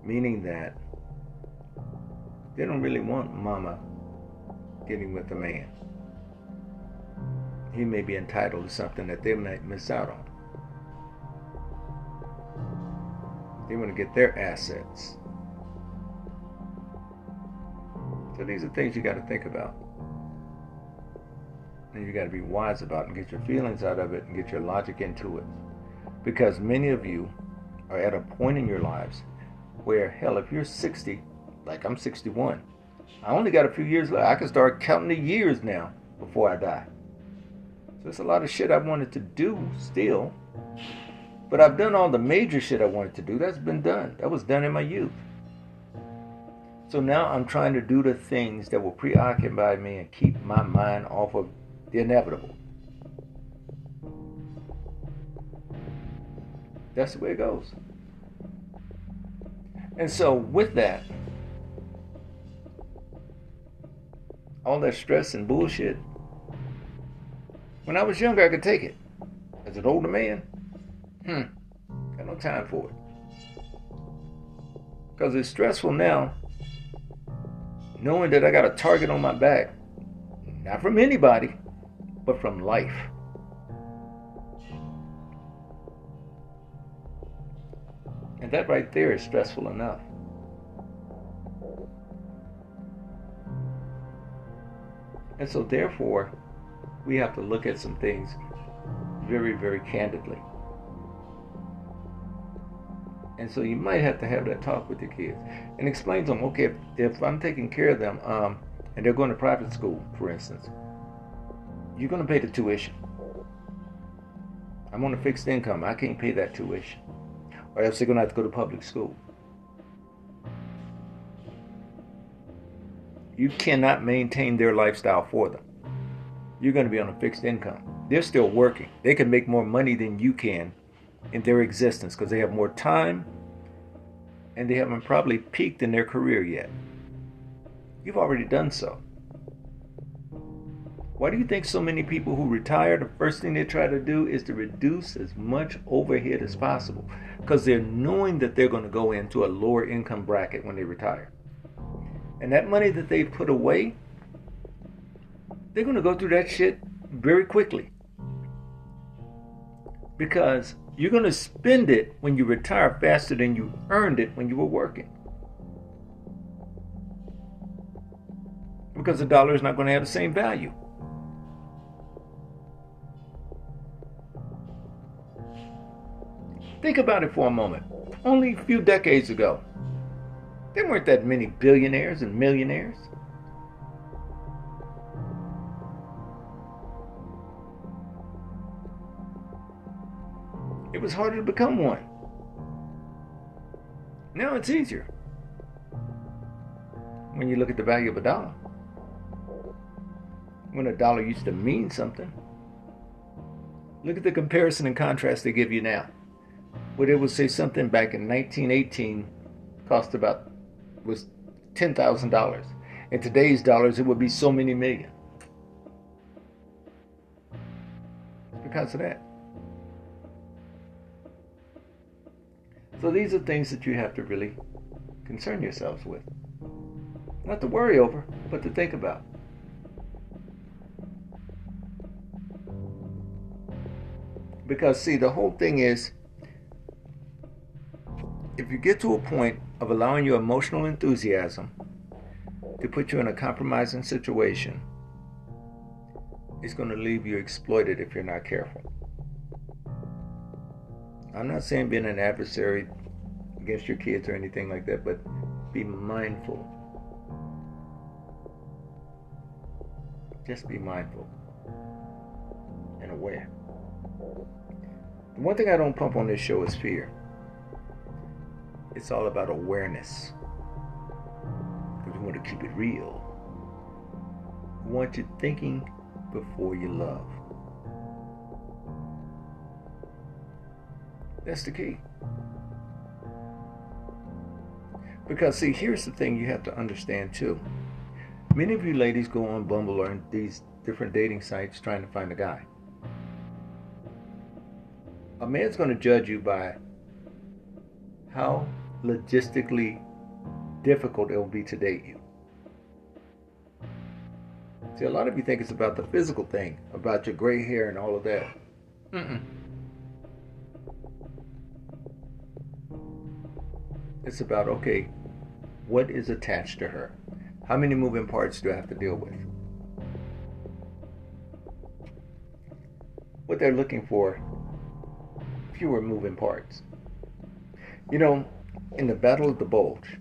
meaning that they don't really want mama getting with a man. He may be entitled to something that they might miss out on. They want to get their assets. So these are things you got to think about. And you got to be wise about it and get your feelings out of it and get your logic into it. Because many of you are at a point in your lives where, hell, if you're 60, like I'm 61, I only got a few years left. I can start counting the years now before I die. So it's a lot of shit I wanted to do still. But I've done all the major shit I wanted to do. That's been done. That was done in my youth. So now I'm trying to do the things that will preoccupy me and keep my mind off of the inevitable. That's the way it goes. And so, with that, all that stress and bullshit, when I was younger, I could take it. As an older man, hmm, got no time for it. Because it's stressful now, knowing that I got a target on my back, not from anybody, but from life. And that right there is stressful enough. And so, therefore, we have to look at some things very, very candidly. And so, you might have to have that talk with your kids and explain to them okay, if, if I'm taking care of them um, and they're going to private school, for instance, you're going to pay the tuition. I'm on a fixed income. I can't pay that tuition. Or else they're going to have to go to public school. You cannot maintain their lifestyle for them. You're going to be on a fixed income. They're still working. They can make more money than you can in their existence because they have more time and they haven't probably peaked in their career yet. You've already done so. Why do you think so many people who retire, the first thing they try to do is to reduce as much overhead as possible? Because they're knowing that they're going to go into a lower income bracket when they retire. And that money that they put away, they're going to go through that shit very quickly. Because you're going to spend it when you retire faster than you earned it when you were working. Because the dollar is not going to have the same value. Think about it for a moment. Only a few decades ago, there weren't that many billionaires and millionaires. It was harder to become one. Now it's easier. When you look at the value of a dollar. When a dollar used to mean something. Look at the comparison and contrast they give you now where they would say something back in 1918 cost about was ten thousand dollars. In today's dollars, it would be so many million. Because of that. So these are things that you have to really concern yourselves with. Not to worry over, but to think about. Because, see, the whole thing is if you get to a point of allowing your emotional enthusiasm to put you in a compromising situation, it's going to leave you exploited if you're not careful. I'm not saying being an adversary against your kids or anything like that, but be mindful. Just be mindful and aware. The one thing I don't pump on this show is fear. It's all about awareness. We want to keep it real. We want you thinking before you love. That's the key. Because, see, here's the thing you have to understand too. Many of you ladies go on Bumble or these different dating sites trying to find a guy. A man's going to judge you by how logistically difficult it will be to date you. See, a lot of you think it's about the physical thing, about your gray hair and all of that. Mm-mm. It's about, okay, what is attached to her? How many moving parts do I have to deal with? What they're looking for, fewer moving parts. You know, in the Battle of the Bulge,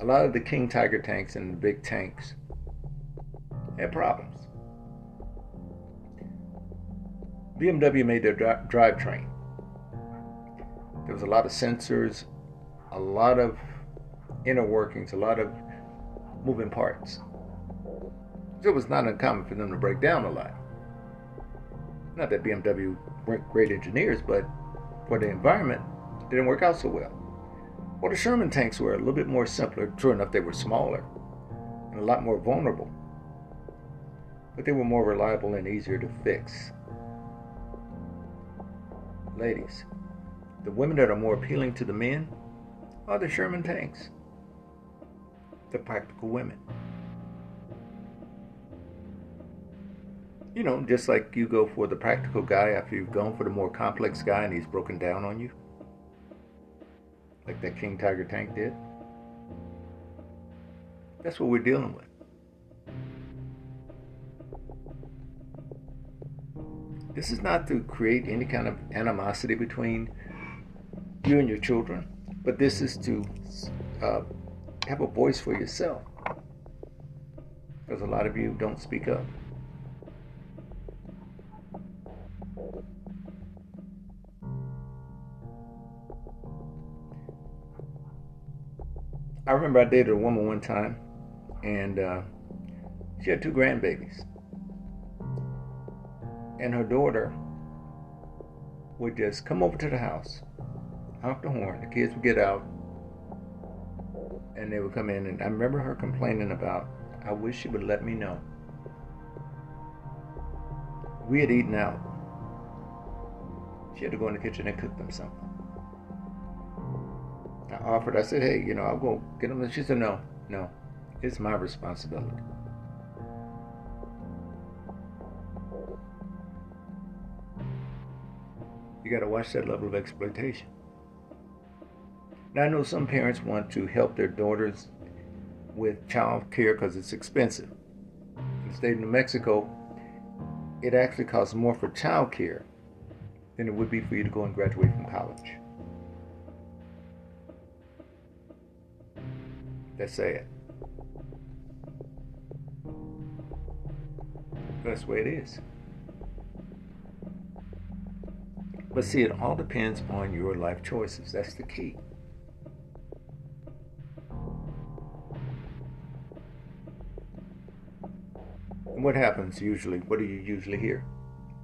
a lot of the King Tiger tanks and the big tanks had problems. BMW made their dri- drivetrain. There was a lot of sensors, a lot of inner workings, a lot of moving parts. It was not uncommon for them to break down a lot. Not that BMW weren't great engineers, but for the environment, didn't work out so well. Well, the Sherman tanks were a little bit more simpler. True enough, they were smaller and a lot more vulnerable, but they were more reliable and easier to fix. Ladies, the women that are more appealing to the men are the Sherman tanks, the practical women. You know, just like you go for the practical guy after you've gone for the more complex guy and he's broken down on you like that King Tiger tank did. That's what we're dealing with. This is not to create any kind of animosity between you and your children, but this is to uh, have a voice for yourself. Because a lot of you don't speak up. I remember I dated a woman one time, and uh, she had two grandbabies. And her daughter would just come over to the house, honk the horn. The kids would get out, and they would come in. And I remember her complaining about, I wish she would let me know. We had eaten out. She had to go in the kitchen and cook them something. I offered, I said, hey, you know, I'll go get them. And She said, no, no, it's my responsibility. You got to watch that level of exploitation. Now, I know some parents want to help their daughters with child care because it's expensive. In the state of New Mexico, it actually costs more for child care than it would be for you to go and graduate from college. Say it. That's the way it is. But see, it all depends on your life choices. That's the key. And what happens usually? What do you usually hear?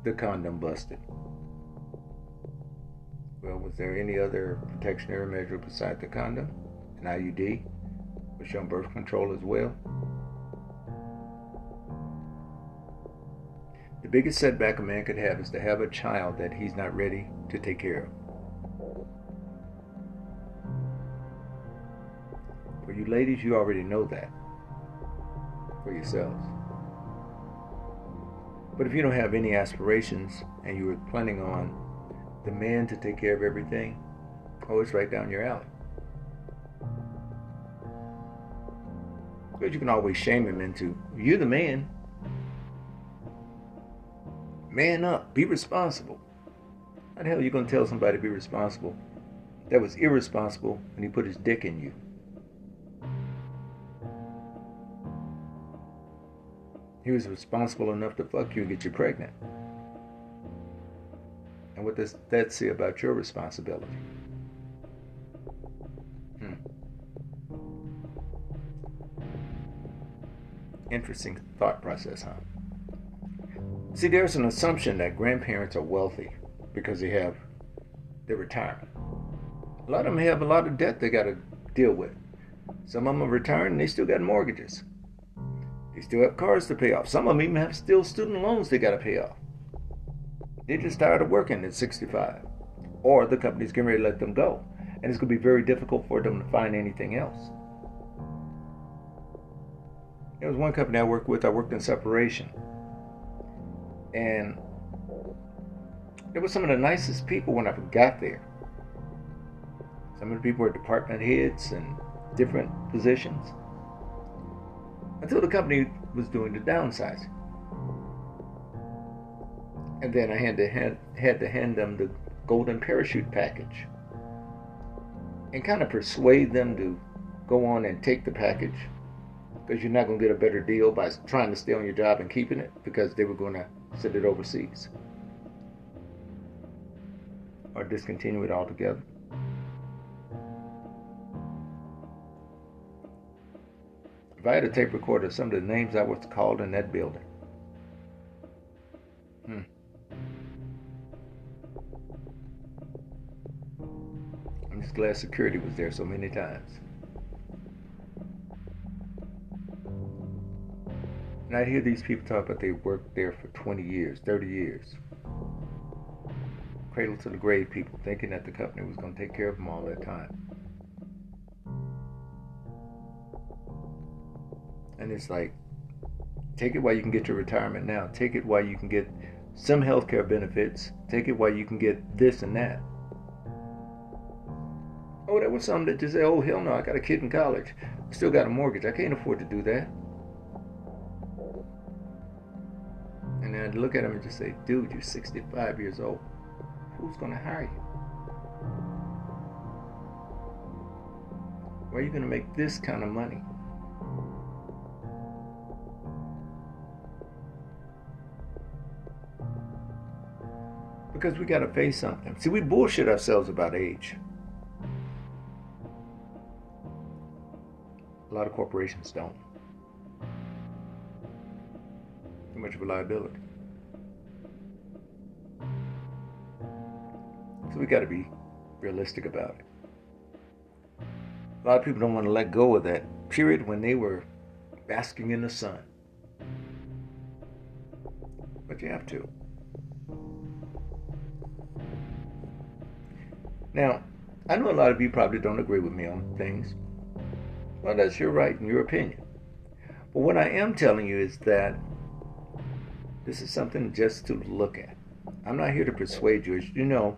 The condom busted. Well, was there any other protectionary measure besides the condom? An IUD? Was on birth control as well? The biggest setback a man could have is to have a child that he's not ready to take care of. For you ladies, you already know that for yourselves. But if you don't have any aspirations and you were planning on the man to take care of everything, oh, it's right down your alley. Because you can always shame him into, you're the man. Man up. Be responsible. How the hell are you going to tell somebody to be responsible? That was irresponsible when he put his dick in you. He was responsible enough to fuck you and get you pregnant. And what does that say about your responsibility? Interesting thought process, huh? See, there's an assumption that grandparents are wealthy because they have their retirement. A lot of them have a lot of debt they got to deal with. Some of them are retired and they still got mortgages. They still have cars to pay off. Some of them even have still student loans they got to pay off. They just tired of working at 65. Or the company's getting ready to let them go. And it's going to be very difficult for them to find anything else. There was one company I worked with, I worked in separation. And it was some of the nicest people when I got there. Some of the people were department heads and different positions. Until the company was doing the downsizing. And then I had to hand, had to hand them the golden parachute package and kind of persuade them to go on and take the package because you're not going to get a better deal by trying to stay on your job and keeping it because they were going to send it overseas or discontinue it altogether. If I had a tape recorder of some of the names I was called in that building, hmm. I'm just glad security was there so many times. And I hear these people talk about they worked there for 20 years, 30 years. Cradle to the grave people thinking that the company was going to take care of them all that time. And it's like, take it while you can get your retirement now. Take it while you can get some health care benefits. Take it while you can get this and that. Oh, that was something that just say, oh, hell no, I got a kid in college. I still got a mortgage. I can't afford to do that. And I'd look at him and just say, dude, you're 65 years old. Who's going to hire you? Where are you going to make this kind of money? Because we got to face something. See, we bullshit ourselves about age. A lot of corporations don't. Too much of a liability. So we got to be realistic about it. A lot of people don't want to let go of that period when they were basking in the sun. But you have to. Now, I know a lot of you probably don't agree with me on things. Well, that's your right and your opinion. But what I am telling you is that this is something just to look at. I'm not here to persuade you. As you know,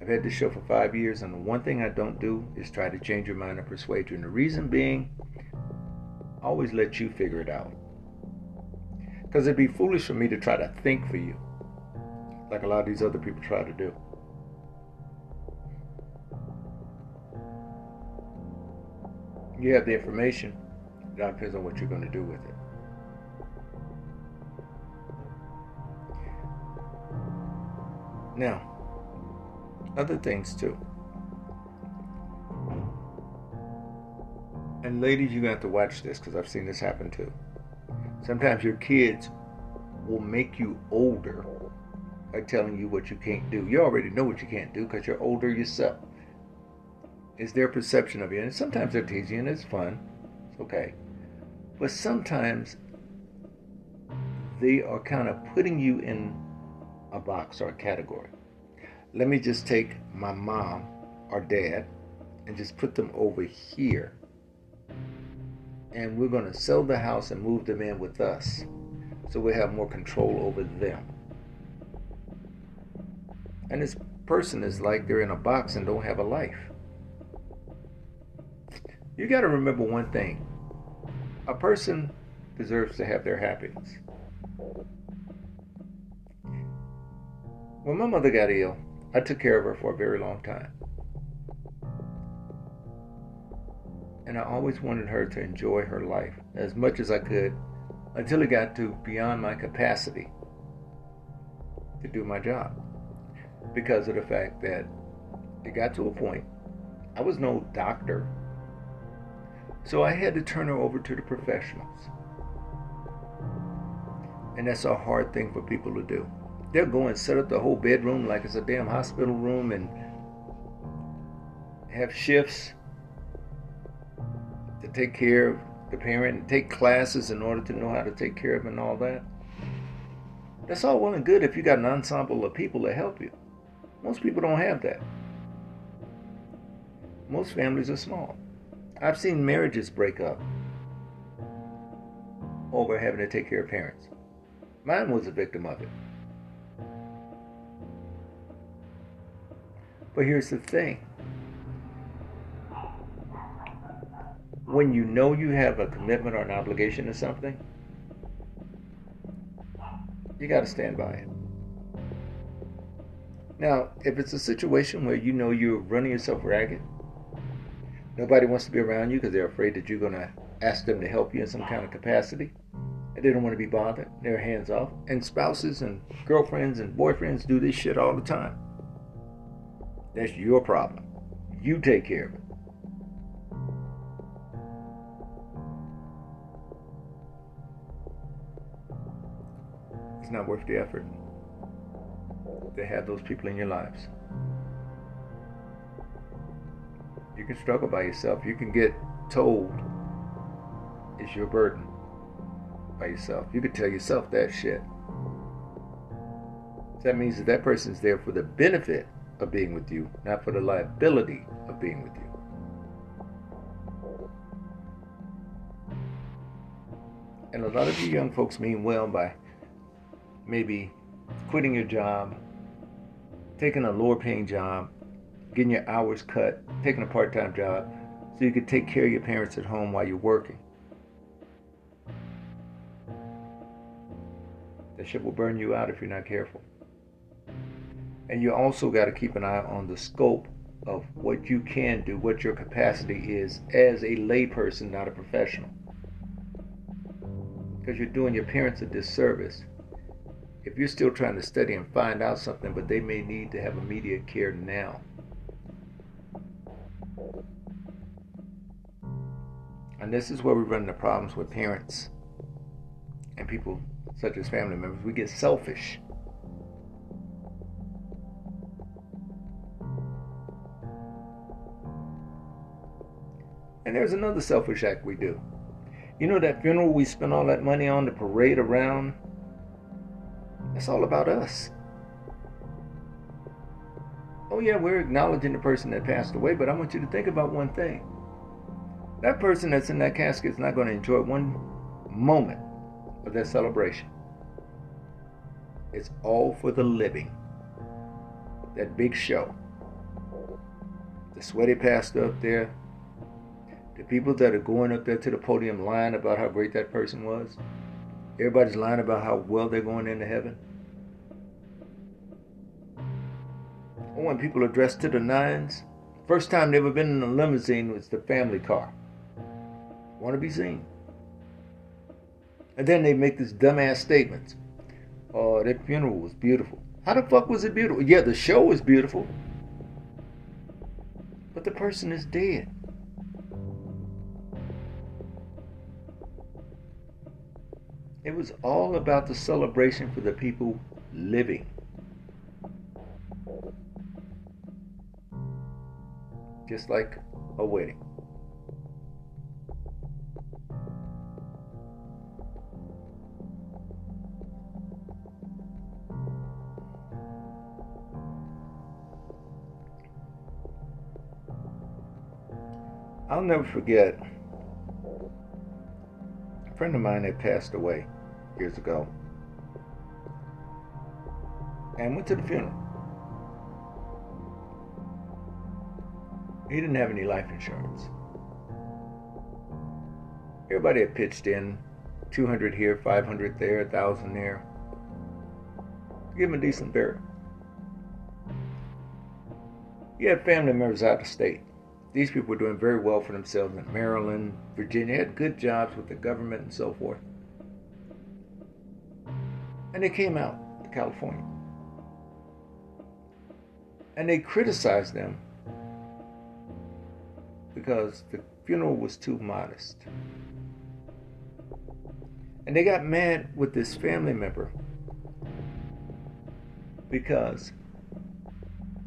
I've had this show for five years, and the one thing I don't do is try to change your mind or persuade you. And the reason being, I always let you figure it out. Because it'd be foolish for me to try to think for you, like a lot of these other people try to do. You have the information. It all depends on what you're going to do with it. Now, other things too. And ladies, you're going to have to watch this because I've seen this happen too. Sometimes your kids will make you older by telling you what you can't do. You already know what you can't do because you're older yourself. It's their perception of you. And sometimes they're teasing and it's fun. It's okay. But sometimes they are kind of putting you in a box or a category let me just take my mom or dad and just put them over here. And we're going to sell the house and move them in with us. So we have more control over them. And this person is like they're in a box and don't have a life. You got to remember one thing a person deserves to have their happiness. When my mother got ill, I took care of her for a very long time. And I always wanted her to enjoy her life as much as I could until it got to beyond my capacity to do my job. Because of the fact that it got to a point, I was no doctor. So I had to turn her over to the professionals. And that's a hard thing for people to do. They'll go and set up the whole bedroom like it's a damn hospital room and have shifts to take care of the parent and take classes in order to know how to take care of and all that. That's all well and good if you got an ensemble of people that help you. Most people don't have that. Most families are small. I've seen marriages break up over having to take care of parents. Mine was a victim of it. But here's the thing when you know you have a commitment or an obligation to something, you got to stand by it. Now, if it's a situation where you know you're running yourself ragged, nobody wants to be around you because they're afraid that you're going to ask them to help you in some kind of capacity, and they don't want to be bothered, they're hands off. And spouses and girlfriends and boyfriends do this shit all the time. That's your problem. You take care of it. It's not worth the effort to have those people in your lives. You can struggle by yourself. You can get told it's your burden by yourself. You could tell yourself that shit. that means that that person is there for the benefit of being with you, not for the liability of being with you. And a lot of you young folks mean well by maybe quitting your job, taking a lower paying job, getting your hours cut, taking a part time job so you could take care of your parents at home while you're working. That shit will burn you out if you're not careful. And you also got to keep an eye on the scope of what you can do, what your capacity is as a layperson, not a professional. Because you're doing your parents a disservice if you're still trying to study and find out something, but they may need to have immediate care now. And this is where we run into problems with parents and people such as family members. We get selfish. And there's another selfish act we do. You know that funeral we spent all that money on to parade around? It's all about us. Oh, yeah, we're acknowledging the person that passed away, but I want you to think about one thing. That person that's in that casket is not going to enjoy one moment of that celebration. It's all for the living. That big show. The sweaty pastor up there, the people that are going up there to the podium lying about how great that person was, everybody's lying about how well they're going into heaven. Or when people are dressed to the nines, first time they ever been in a limousine was the family car. Want to be seen. And then they make this dumbass statements. Oh, that funeral was beautiful. How the fuck was it beautiful? Yeah, the show was beautiful. But the person is dead. It was all about the celebration for the people living. Just like a wedding. I'll never forget friend of mine had passed away years ago and went to the funeral. He didn't have any life insurance. Everybody had pitched in 200 here, 500 there, 1,000 there. Give him a decent burial. He had family members out of state. These people were doing very well for themselves in Maryland, Virginia, had good jobs with the government and so forth. And they came out to California. And they criticized them because the funeral was too modest. And they got mad with this family member because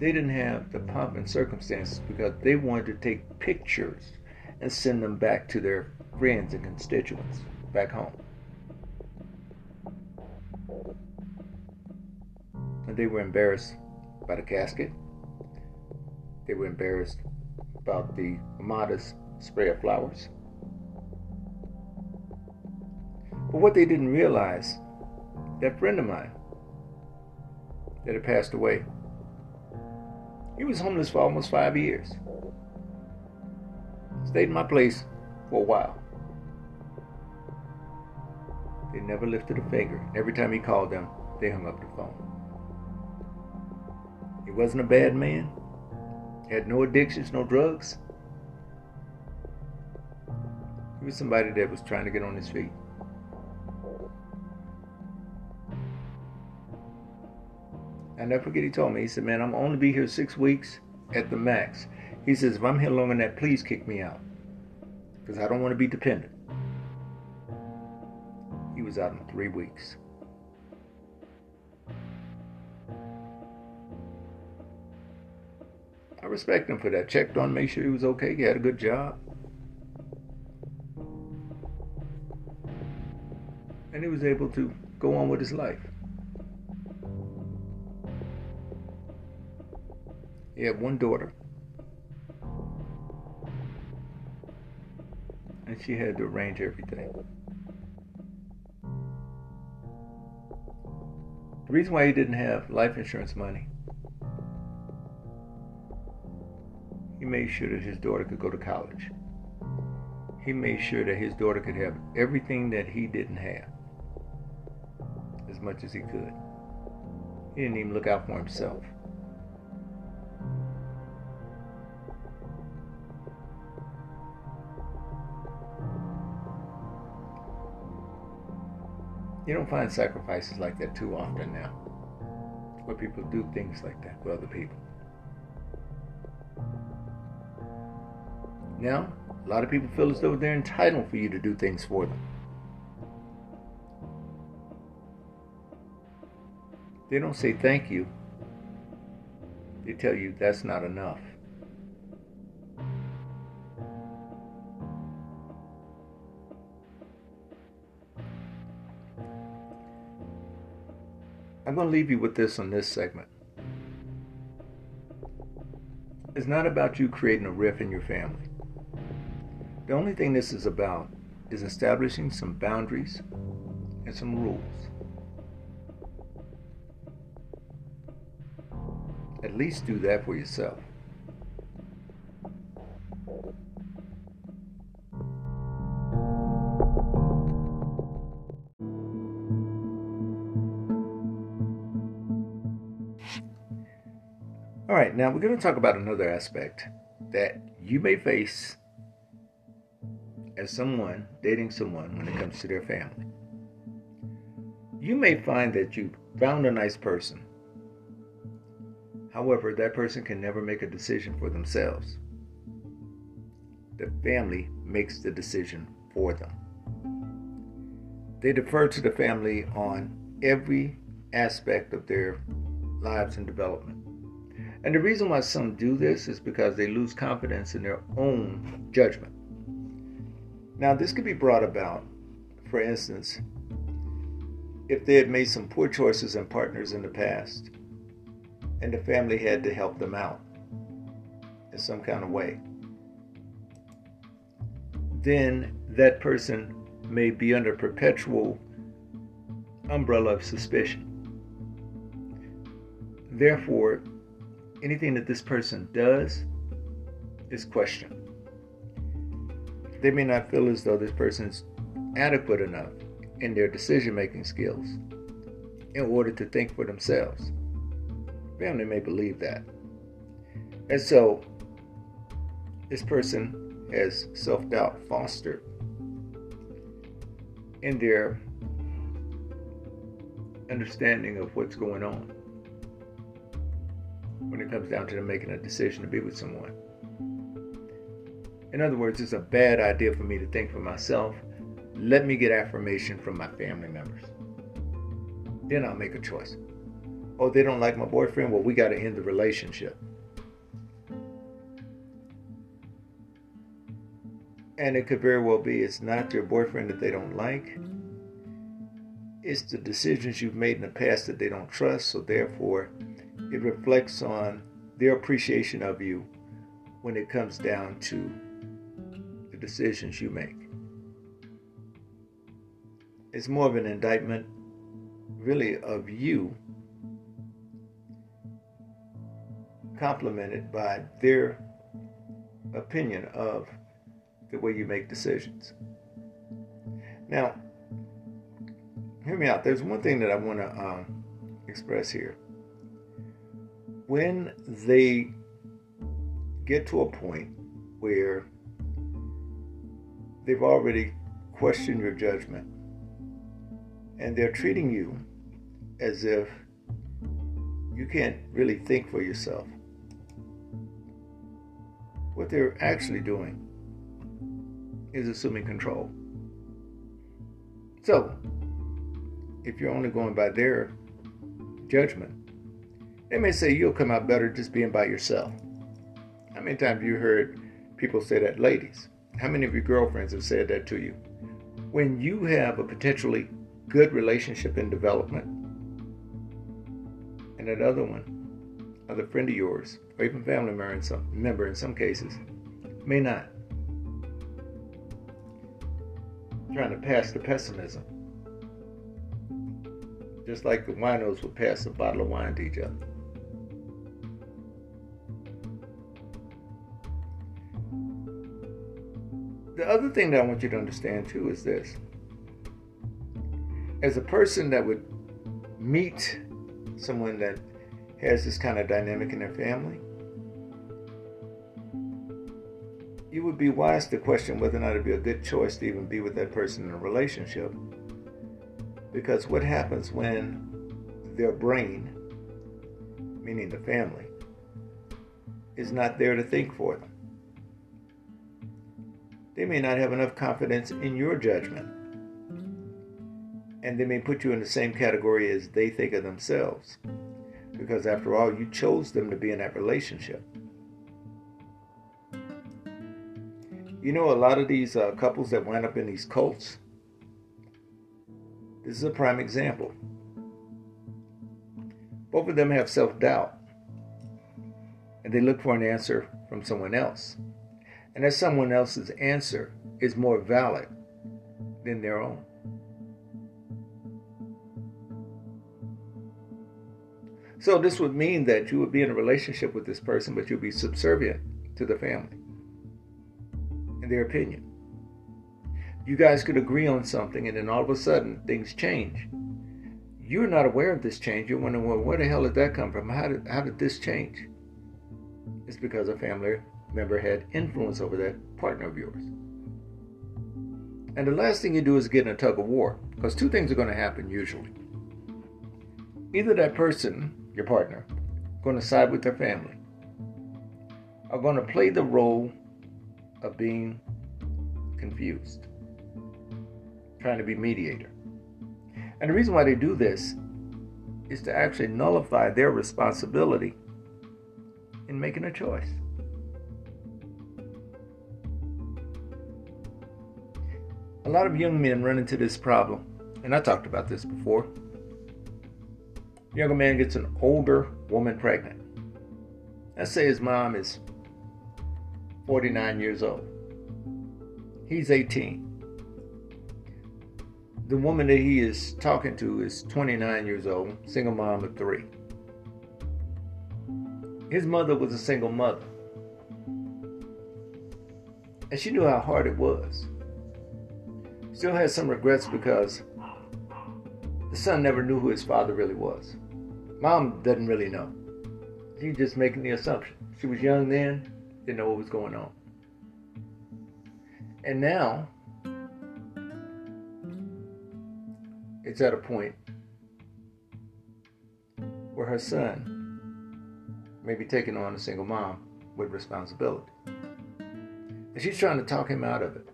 they didn't have the pomp and circumstances because they wanted to take pictures and send them back to their friends and constituents back home. And they were embarrassed by the casket. They were embarrassed about the modest spray of flowers. But what they didn't realize, that friend of mine that had passed away, he was homeless for almost five years. Stayed in my place for a while. They never lifted a finger. Every time he called them, they hung up the phone. He wasn't a bad man. Had no addictions, no drugs. He was somebody that was trying to get on his feet. I never forget he told me, he said, Man, I'm only be here six weeks at the max. He says, If I'm here longer than that, please kick me out. Because I don't want to be dependent. He was out in three weeks. I respect him for that. Checked on, made sure he was okay. He had a good job. And he was able to go on with his life. He had one daughter. And she had to arrange everything. The reason why he didn't have life insurance money, he made sure that his daughter could go to college. He made sure that his daughter could have everything that he didn't have as much as he could. He didn't even look out for himself. You don't find sacrifices like that too often now, where people do things like that for other people. Now, a lot of people feel as though they're entitled for you to do things for them. They don't say thank you. They tell you that's not enough. I'm going to leave you with this on this segment. It's not about you creating a rift in your family. The only thing this is about is establishing some boundaries and some rules. At least do that for yourself. All right, now we're going to talk about another aspect that you may face as someone dating someone when it comes to their family. You may find that you found a nice person. However, that person can never make a decision for themselves. The family makes the decision for them. They defer to the family on every aspect of their lives and development. And the reason why some do this is because they lose confidence in their own judgment. Now, this could be brought about, for instance, if they had made some poor choices and partners in the past, and the family had to help them out in some kind of way. Then that person may be under perpetual umbrella of suspicion. Therefore, anything that this person does is questioned. They may not feel as though this person is adequate enough in their decision making skills in order to think for themselves. Family may believe that. And so, this person has self doubt fostered in their understanding of what's going on when it comes down to them making a decision to be with someone. In other words, it's a bad idea for me to think for myself. Let me get affirmation from my family members. Then I'll make a choice. Oh, they don't like my boyfriend? Well, we got to end the relationship. And it could very well be it's not your boyfriend that they don't like. it's the decisions you've made in the past that they don't trust, so therefore it reflects on their appreciation of you when it comes down to the decisions you make. It's more of an indictment, really, of you, complemented by their opinion of the way you make decisions. Now, hear me out. There's one thing that I want to um, express here. When they get to a point where they've already questioned your judgment and they're treating you as if you can't really think for yourself. What they're actually doing is assuming control. So, if you're only going by their judgment, they may say you'll come out better just being by yourself. How many times have you heard people say that, ladies? How many of your girlfriends have said that to you? When you have a potentially good relationship in development, and that other one, other friend of yours, or even family member in some, member in some cases, may not. Trying to pass the pessimism. Just like the winos would pass a bottle of wine to each other. The other thing that I want you to understand too is this. As a person that would meet someone that has this kind of dynamic in their family, you would be wise to question whether or not it'd be a good choice to even be with that person in a relationship. Because what happens when their brain, meaning the family, is not there to think for them? They may not have enough confidence in your judgment. And they may put you in the same category as they think of themselves. Because after all, you chose them to be in that relationship. You know, a lot of these uh, couples that wind up in these cults, this is a prime example. Both of them have self doubt, and they look for an answer from someone else. And that someone else's answer is more valid than their own. So, this would mean that you would be in a relationship with this person, but you'd be subservient to the family and their opinion. You guys could agree on something, and then all of a sudden things change. You're not aware of this change. You're wondering, well, where the hell did that come from? How did, how did this change? It's because of family member had influence over that partner of yours. And the last thing you do is get in a tug of war, because two things are going to happen usually. Either that person, your partner, going to side with their family, are going to play the role of being confused, trying to be mediator. And the reason why they do this is to actually nullify their responsibility in making a choice. A lot of young men run into this problem, and I talked about this before. Younger man gets an older woman pregnant. Let's say his mom is 49 years old. He's 18. The woman that he is talking to is 29 years old, single mom of three. His mother was a single mother. And she knew how hard it was. Still has some regrets because the son never knew who his father really was. Mom doesn't really know. She's just making the assumption. She was young then, didn't know what was going on. And now, it's at a point where her son may be taking on a single mom with responsibility. And she's trying to talk him out of it.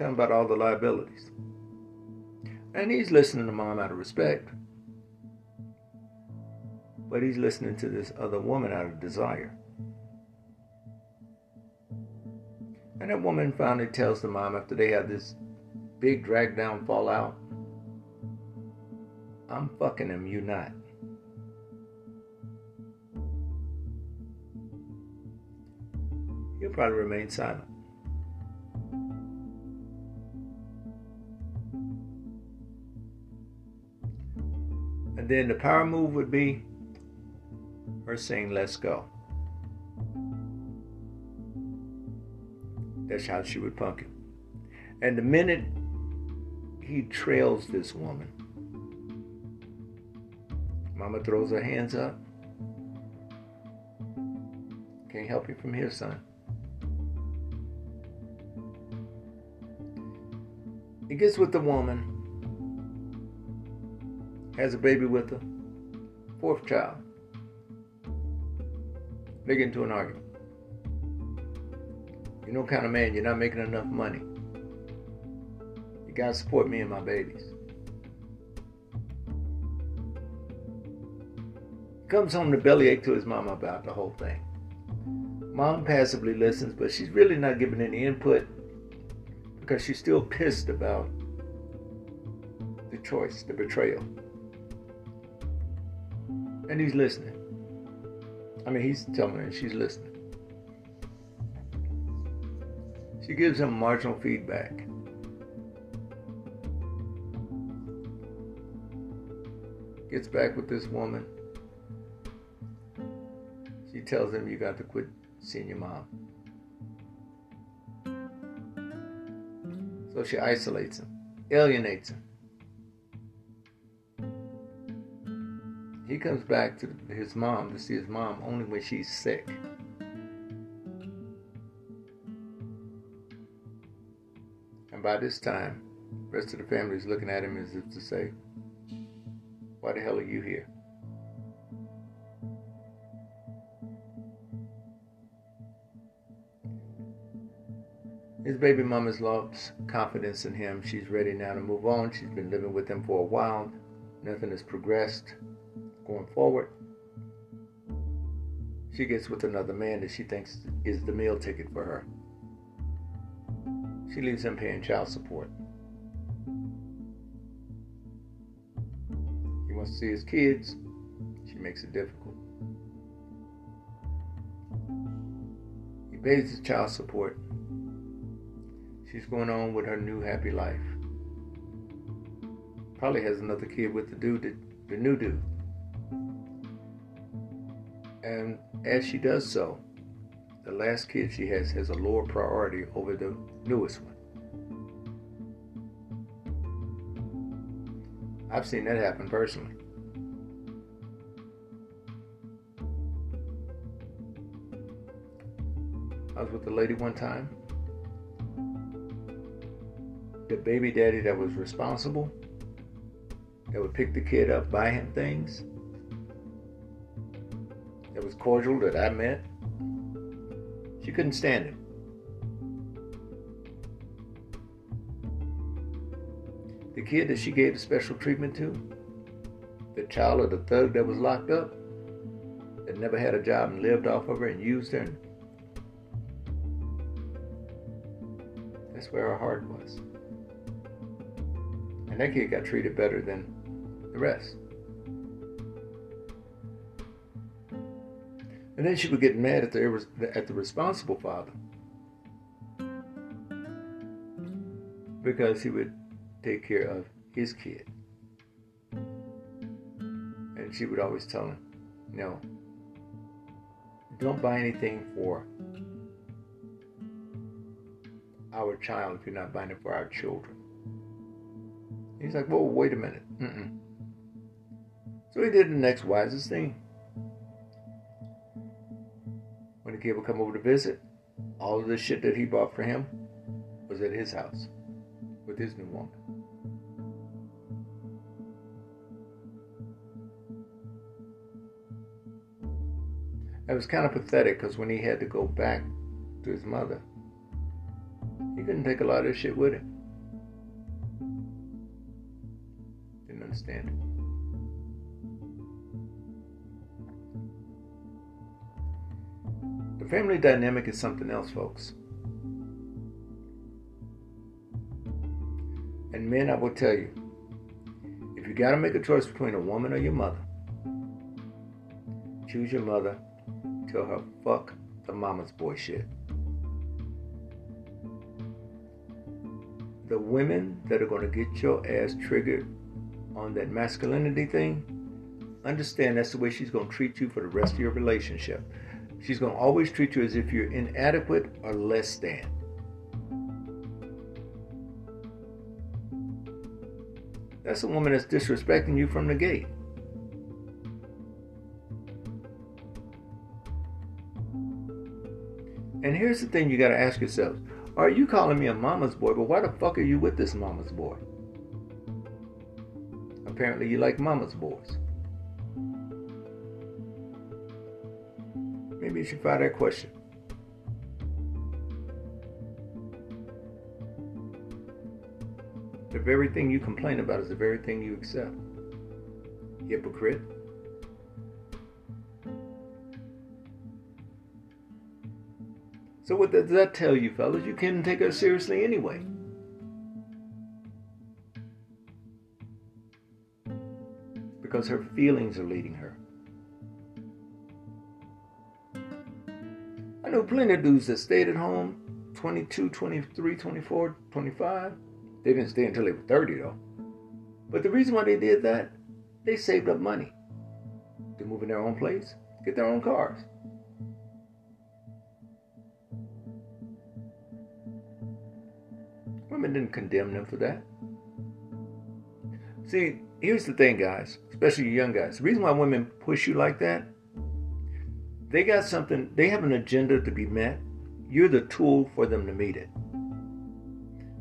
Him about all the liabilities. And he's listening to mom out of respect. But he's listening to this other woman out of desire. And that woman finally tells the mom after they have this big drag down fallout. I'm fucking him, you not. He'll probably remain silent. Then the power move would be her saying, Let's go. That's how she would punk him. And the minute he trails this woman, Mama throws her hands up. Can't help you from here, son. He gets with the woman, has a baby with her, fourth child. They get into an argument. You're no kind of man, you're not making enough money. You gotta support me and my babies. Comes home to bellyache to his mama about the whole thing. Mom passively listens, but she's really not giving any input because she's still pissed about the choice, the betrayal. And he's listening. I mean, he's telling her, and she's listening. She gives him marginal feedback. Gets back with this woman. She tells him, You got to quit seeing your mom. So she isolates him, alienates him. He comes back to his mom to see his mom only when she's sick. And by this time, the rest of the family is looking at him as if to say, Why the hell are you here? His baby mama's lost confidence in him. She's ready now to move on. She's been living with him for a while. Nothing has progressed going forward. She gets with another man that she thinks is the meal ticket for her. She leaves him paying child support. He wants to see his kids. She makes it difficult. He pays his child support. She's going on with her new happy life. Probably has another kid with the dude, that, the new dude. And as she does so, the last kid she has has a lower priority over the newest one. I've seen that happen personally. I was with a lady one time. The baby daddy that was responsible, that would pick the kid up, buy him things, cordial that I met, she couldn't stand him. The kid that she gave special treatment to, the child of the thug that was locked up, that never had a job and lived off of her and used her. That's where her heart was. And that kid got treated better than the rest. And then she would get mad at the at the responsible father because he would take care of his kid. And she would always tell him, "No, don't buy anything for our child if you're not buying it for our children." He's like, "Whoa, wait a minute." Mm-mm. So he did the next wisest thing. Kid would come over to visit, all of the shit that he bought for him was at his house with his new woman. It was kind of pathetic because when he had to go back to his mother, he couldn't take a lot of shit with him. Didn't understand it. Family dynamic is something else, folks. And men, I will tell you, if you got to make a choice between a woman or your mother, choose your mother. Tell her, fuck the mama's boy shit. The women that are going to get your ass triggered on that masculinity thing, understand that's the way she's going to treat you for the rest of your relationship. She's going to always treat you as if you're inadequate or less than. That's a woman that's disrespecting you from the gate. And here's the thing you got to ask yourself Are you calling me a mama's boy, but why the fuck are you with this mama's boy? Apparently, you like mama's boys. Maybe you should try that question. The very thing you complain about is the very thing you accept. Hypocrite. So what does that tell you, fellas? You can't take her seriously anyway. Because her feelings are leading her. Plenty of dudes that stayed at home 22, 23, 24, 25. They didn't stay until they were 30 though. But the reason why they did that, they saved up money to move in their own place, get their own cars. Women didn't condemn them for that. See, here's the thing, guys, especially you young guys. The reason why women push you like that, they got something, they have an agenda to be met. You're the tool for them to meet it.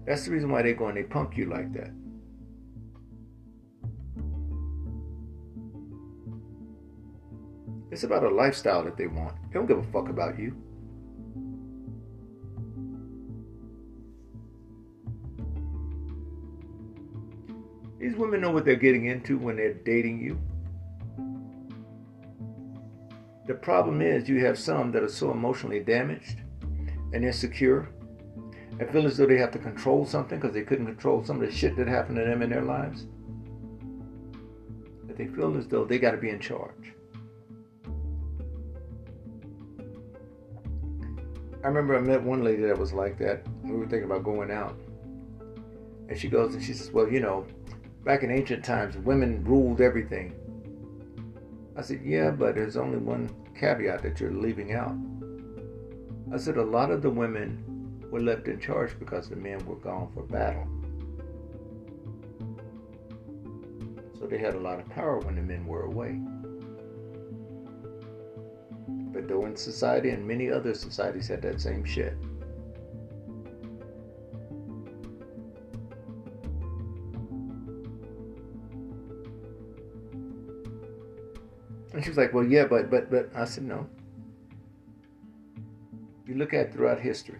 That's the reason why they go and they punk you like that. It's about a lifestyle that they want. They don't give a fuck about you. These women know what they're getting into when they're dating you. The problem is you have some that are so emotionally damaged and insecure and feel as though they have to control something because they couldn't control some of the shit that happened to them in their lives. That they feel as though they got to be in charge. I remember I met one lady that was like that. We were thinking about going out. And she goes and she says, Well, you know, back in ancient times, women ruled everything. I said, Yeah, but there's only one caveat that you're leaving out. I said, A lot of the women were left in charge because the men were gone for battle. So they had a lot of power when the men were away. But Bedouin society and many other societies had that same shit. And she was like, Well, yeah, but, but, but. I said, No. You look at throughout history.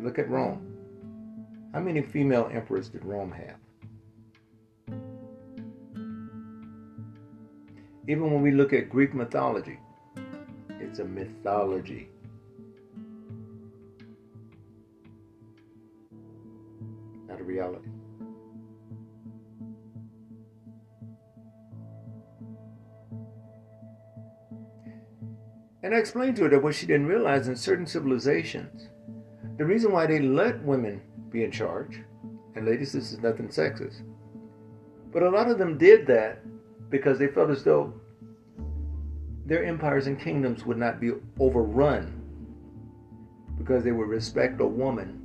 Look at Rome. How many female emperors did Rome have? Even when we look at Greek mythology, it's a mythology. Not a reality. And I explained to her that what she didn't realize in certain civilizations, the reason why they let women be in charge, and ladies, this is nothing sexist, but a lot of them did that because they felt as though their empires and kingdoms would not be overrun because they would respect a woman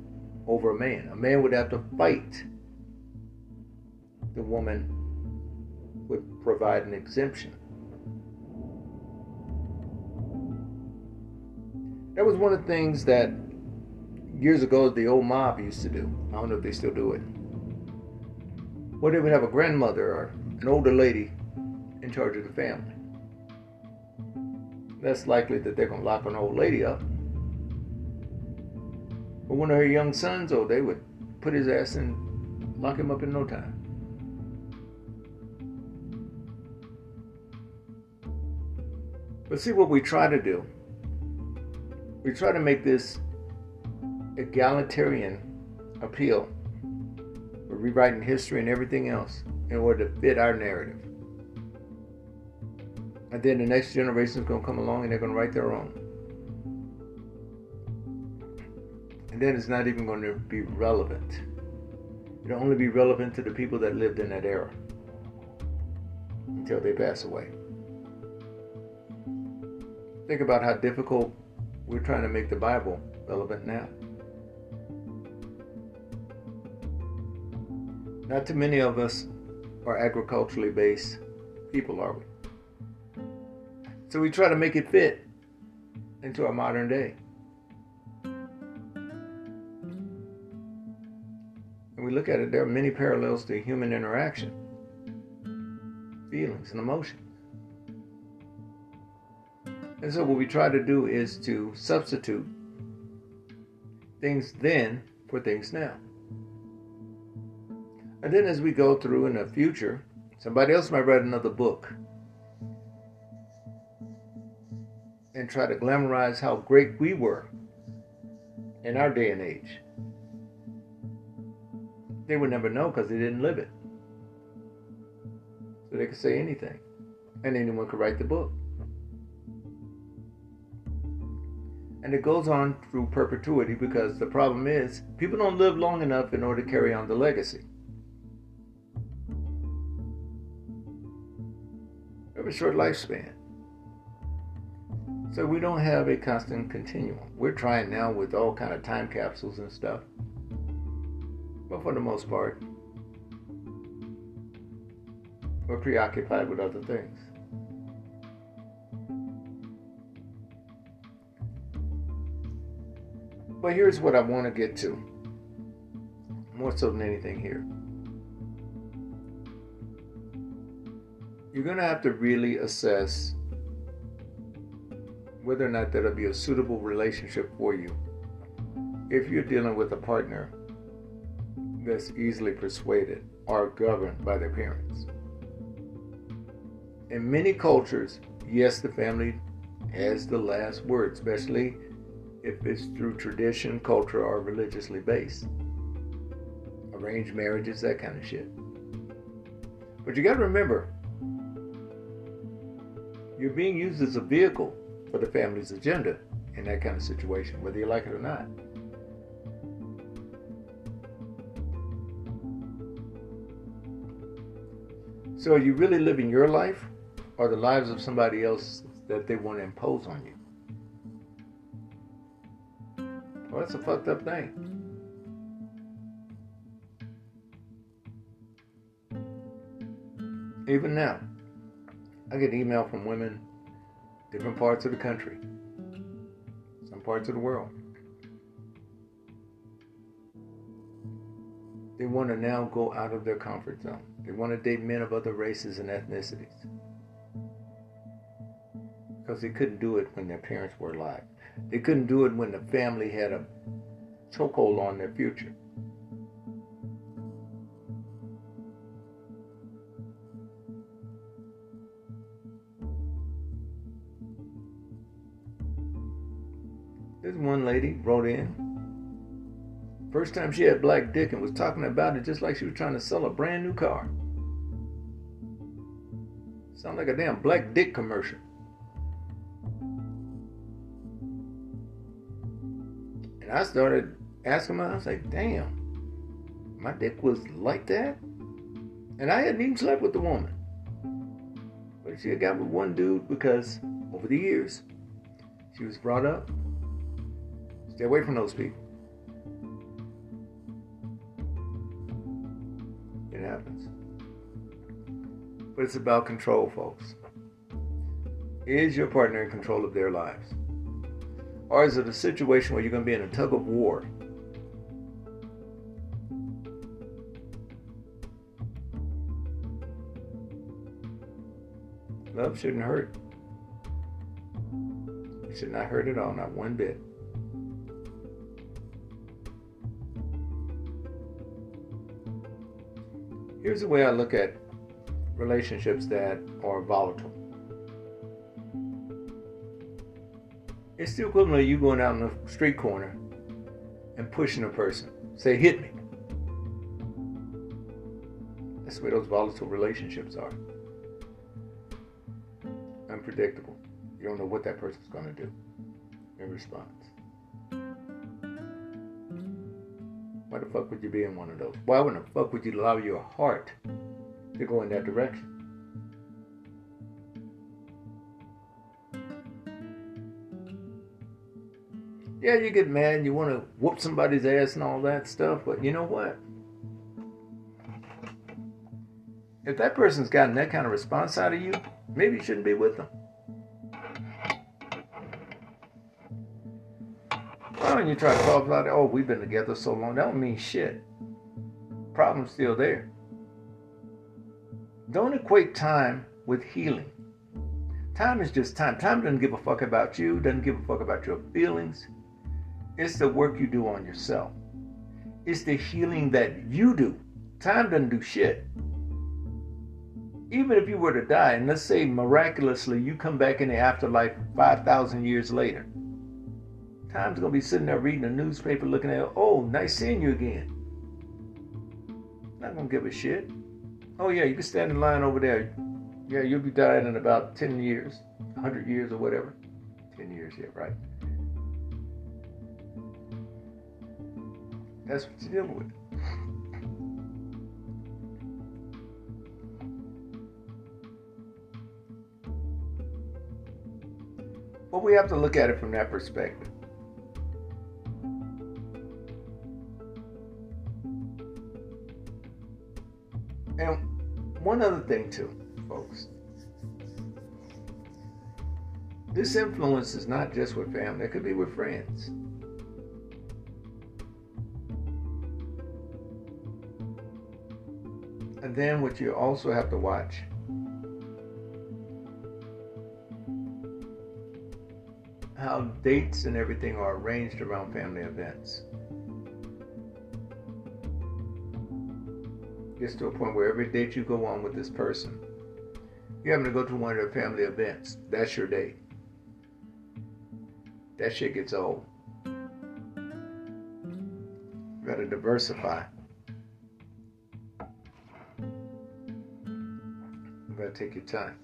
over a man. A man would have to fight. The woman would provide an exemption. That was one of the things that years ago the old mob used to do. I don't know if they still do it. Where they would have a grandmother or an older lady in charge of the family. Less likely that they're to lock an old lady up. But one of her young sons, oh, they would put his ass in, lock him up in no time. But see what we try to do. We try to make this egalitarian appeal rewriting history and everything else in order to fit our narrative. And then the next generation is going to come along and they're going to write their own. And then it's not even going to be relevant. It'll only be relevant to the people that lived in that era until they pass away. Think about how difficult we're trying to make the Bible relevant now. Not too many of us are agriculturally based people, are we? So we try to make it fit into our modern day. And we look at it, there are many parallels to human interaction, feelings, and emotions. And so what we try to do is to substitute things then for things now. And then as we go through in the future, somebody else might write another book and try to glamorize how great we were in our day and age. They would never know because they didn't live it. So they could say anything, and anyone could write the book. And it goes on through perpetuity because the problem is people don't live long enough in order to carry on the legacy. A short lifespan. So we don't have a constant continuum. We're trying now with all kind of time capsules and stuff. But for the most part, we're preoccupied with other things. But here's what I want to get to, more so than anything here. You're going to have to really assess whether or not that'll be a suitable relationship for you if you're dealing with a partner that's easily persuaded or governed by their parents. In many cultures, yes, the family has the last word, especially if it's through tradition, culture, or religiously based. Arranged marriages, that kind of shit. But you got to remember, you're being used as a vehicle for the family's agenda in that kind of situation, whether you like it or not. So, are you really living your life or the lives of somebody else that they want to impose on you? Well, that's a fucked up thing. Even now, I get email from women different parts of the country, some parts of the world. They want to now go out of their comfort zone. They want to date men of other races and ethnicities. Because they couldn't do it when their parents were alive. They couldn't do it when the family had a chokehold on their future. This one lady wrote in. First time she had black dick and was talking about it just like she was trying to sell a brand new car. Sound like a damn black dick commercial. And I started asking her, I was like, damn, my dick was like that? And I hadn't even slept with the woman. But she had got with one dude because over the years, she was brought up Stay away from those people. It happens. But it's about control, folks. Is your partner in control of their lives? Or is it a situation where you're going to be in a tug of war? Love shouldn't hurt. It should not hurt at all, not one bit. Here's the way I look at relationships that are volatile. It's the equivalent of you going out in the street corner and pushing a person. Say, hit me. That's way those volatile relationships are. Unpredictable. You don't know what that person's going to do in response. Why the fuck would you be in one of those? Why the fuck would you allow your heart to go in that direction? Yeah, you get mad and you want to whoop somebody's ass and all that stuff, but you know what? If that person's gotten that kind of response out of you, maybe you shouldn't be with them. Why don't you try to about it? Oh, we've been together so long. That don't mean shit. Problem's still there. Don't equate time with healing. Time is just time. Time doesn't give a fuck about you, doesn't give a fuck about your feelings. It's the work you do on yourself. It's the healing that you do. Time doesn't do shit. Even if you were to die, and let's say miraculously you come back in the afterlife 5,000 years later, time's gonna be sitting there reading a newspaper looking at, oh, nice seeing you again. Not gonna give a shit. Oh, yeah, you can stand in line over there. Yeah, you'll be dying in about 10 years, 100 years, or whatever. 10 years, yeah, right. That's what you're dealing with. But we have to look at it from that perspective. And one other thing, too, folks. This influence is not just with family, it could be with friends. Then what you also have to watch how dates and everything are arranged around family events. Gets to a point where every date you go on with this person, you happen to go to one of their family events. That's your date. That shit gets old. You gotta diversify. Gotta take your time.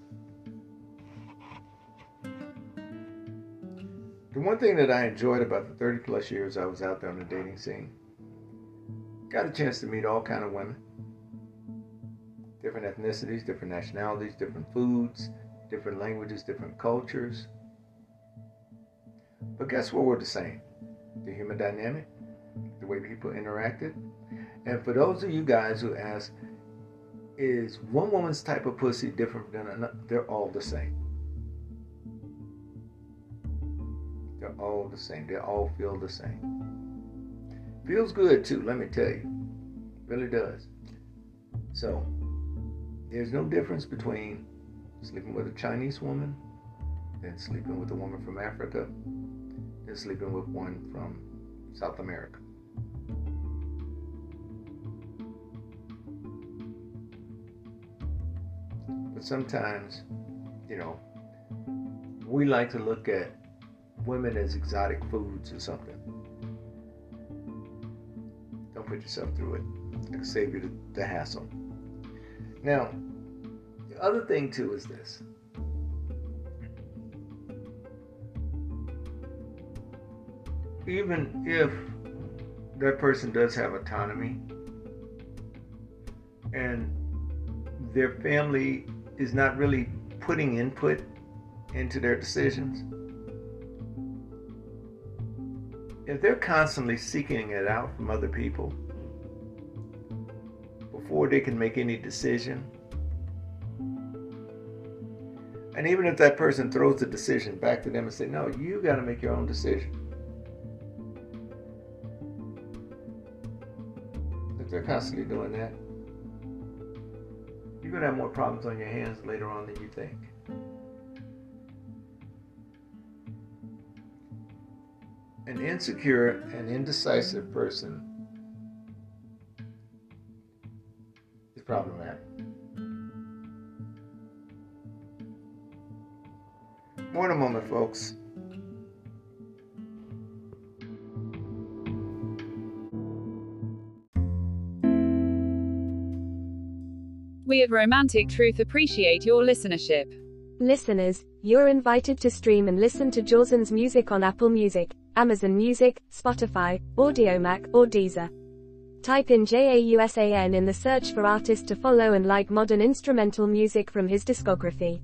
The one thing that I enjoyed about the 30 plus years I was out there on the dating scene, got a chance to meet all kind of women. Different ethnicities, different nationalities, different foods, different languages, different cultures. But guess what we're the same? The human dynamic, the way people interacted. And for those of you guys who ask, is one woman's type of pussy different than another? They're all the same. They're all the same. They all feel the same. Feels good too, let me tell you. Really does. So, there's no difference between sleeping with a Chinese woman and sleeping with a woman from Africa and sleeping with one from South America. But sometimes, you know, we like to look at women as exotic foods or something. Don't put yourself through it. It'll save you the, the hassle. Now, the other thing too is this. Even if that person does have autonomy and their family is not really putting input into their decisions, if they're constantly seeking it out from other people before they can make any decision, and even if that person throws the decision back to them and say, "No, you got to make your own decision," if they're constantly doing that, you're gonna have more problems on your hands later on than you think. An insecure and indecisive person is problematic. More in a moment, folks. We at Romantic Truth appreciate your listenership. Listeners, you're invited to stream and listen to Jausan's music on Apple Music, Amazon Music, Spotify, Audiomack, or Deezer. Type in JAUSAN in the search for artist to follow and like modern instrumental music from his discography.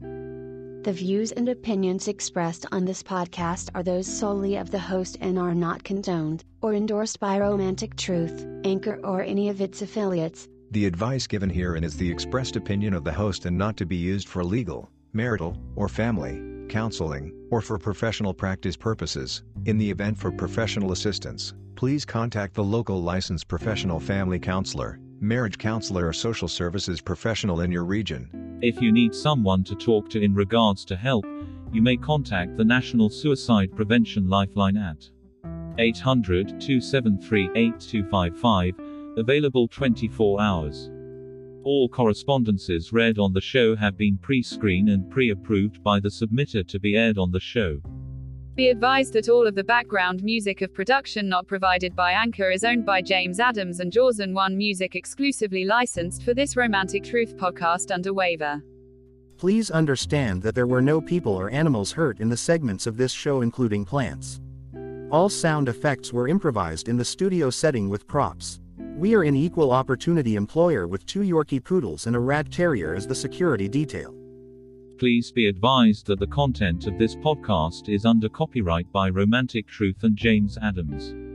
The views and opinions expressed on this podcast are those solely of the host and are not condoned or endorsed by Romantic Truth, Anchor, or any of its affiliates. The advice given herein is the expressed opinion of the host and not to be used for legal, marital, or family counseling, or for professional practice purposes. In the event for professional assistance, please contact the local licensed professional family counselor, marriage counselor, or social services professional in your region. If you need someone to talk to in regards to help, you may contact the National Suicide Prevention Lifeline at 800 273 8255, available 24 hours. All correspondences read on the show have been pre-screened and pre-approved by the submitter to be aired on the show. Be advised that all of the background music of production not provided by Anchor is owned by James Adams and Jausan One Music exclusively licensed for this Romantic Truth podcast under waiver. Please understand that there were no people or animals hurt in the segments of this show, including plants. All sound effects were improvised in the studio setting with props. We are an equal opportunity employer with two Yorkie poodles and a rat terrier as the security detail. Please be advised that the content of this podcast is under copyright by Romantic Truth and James Adams.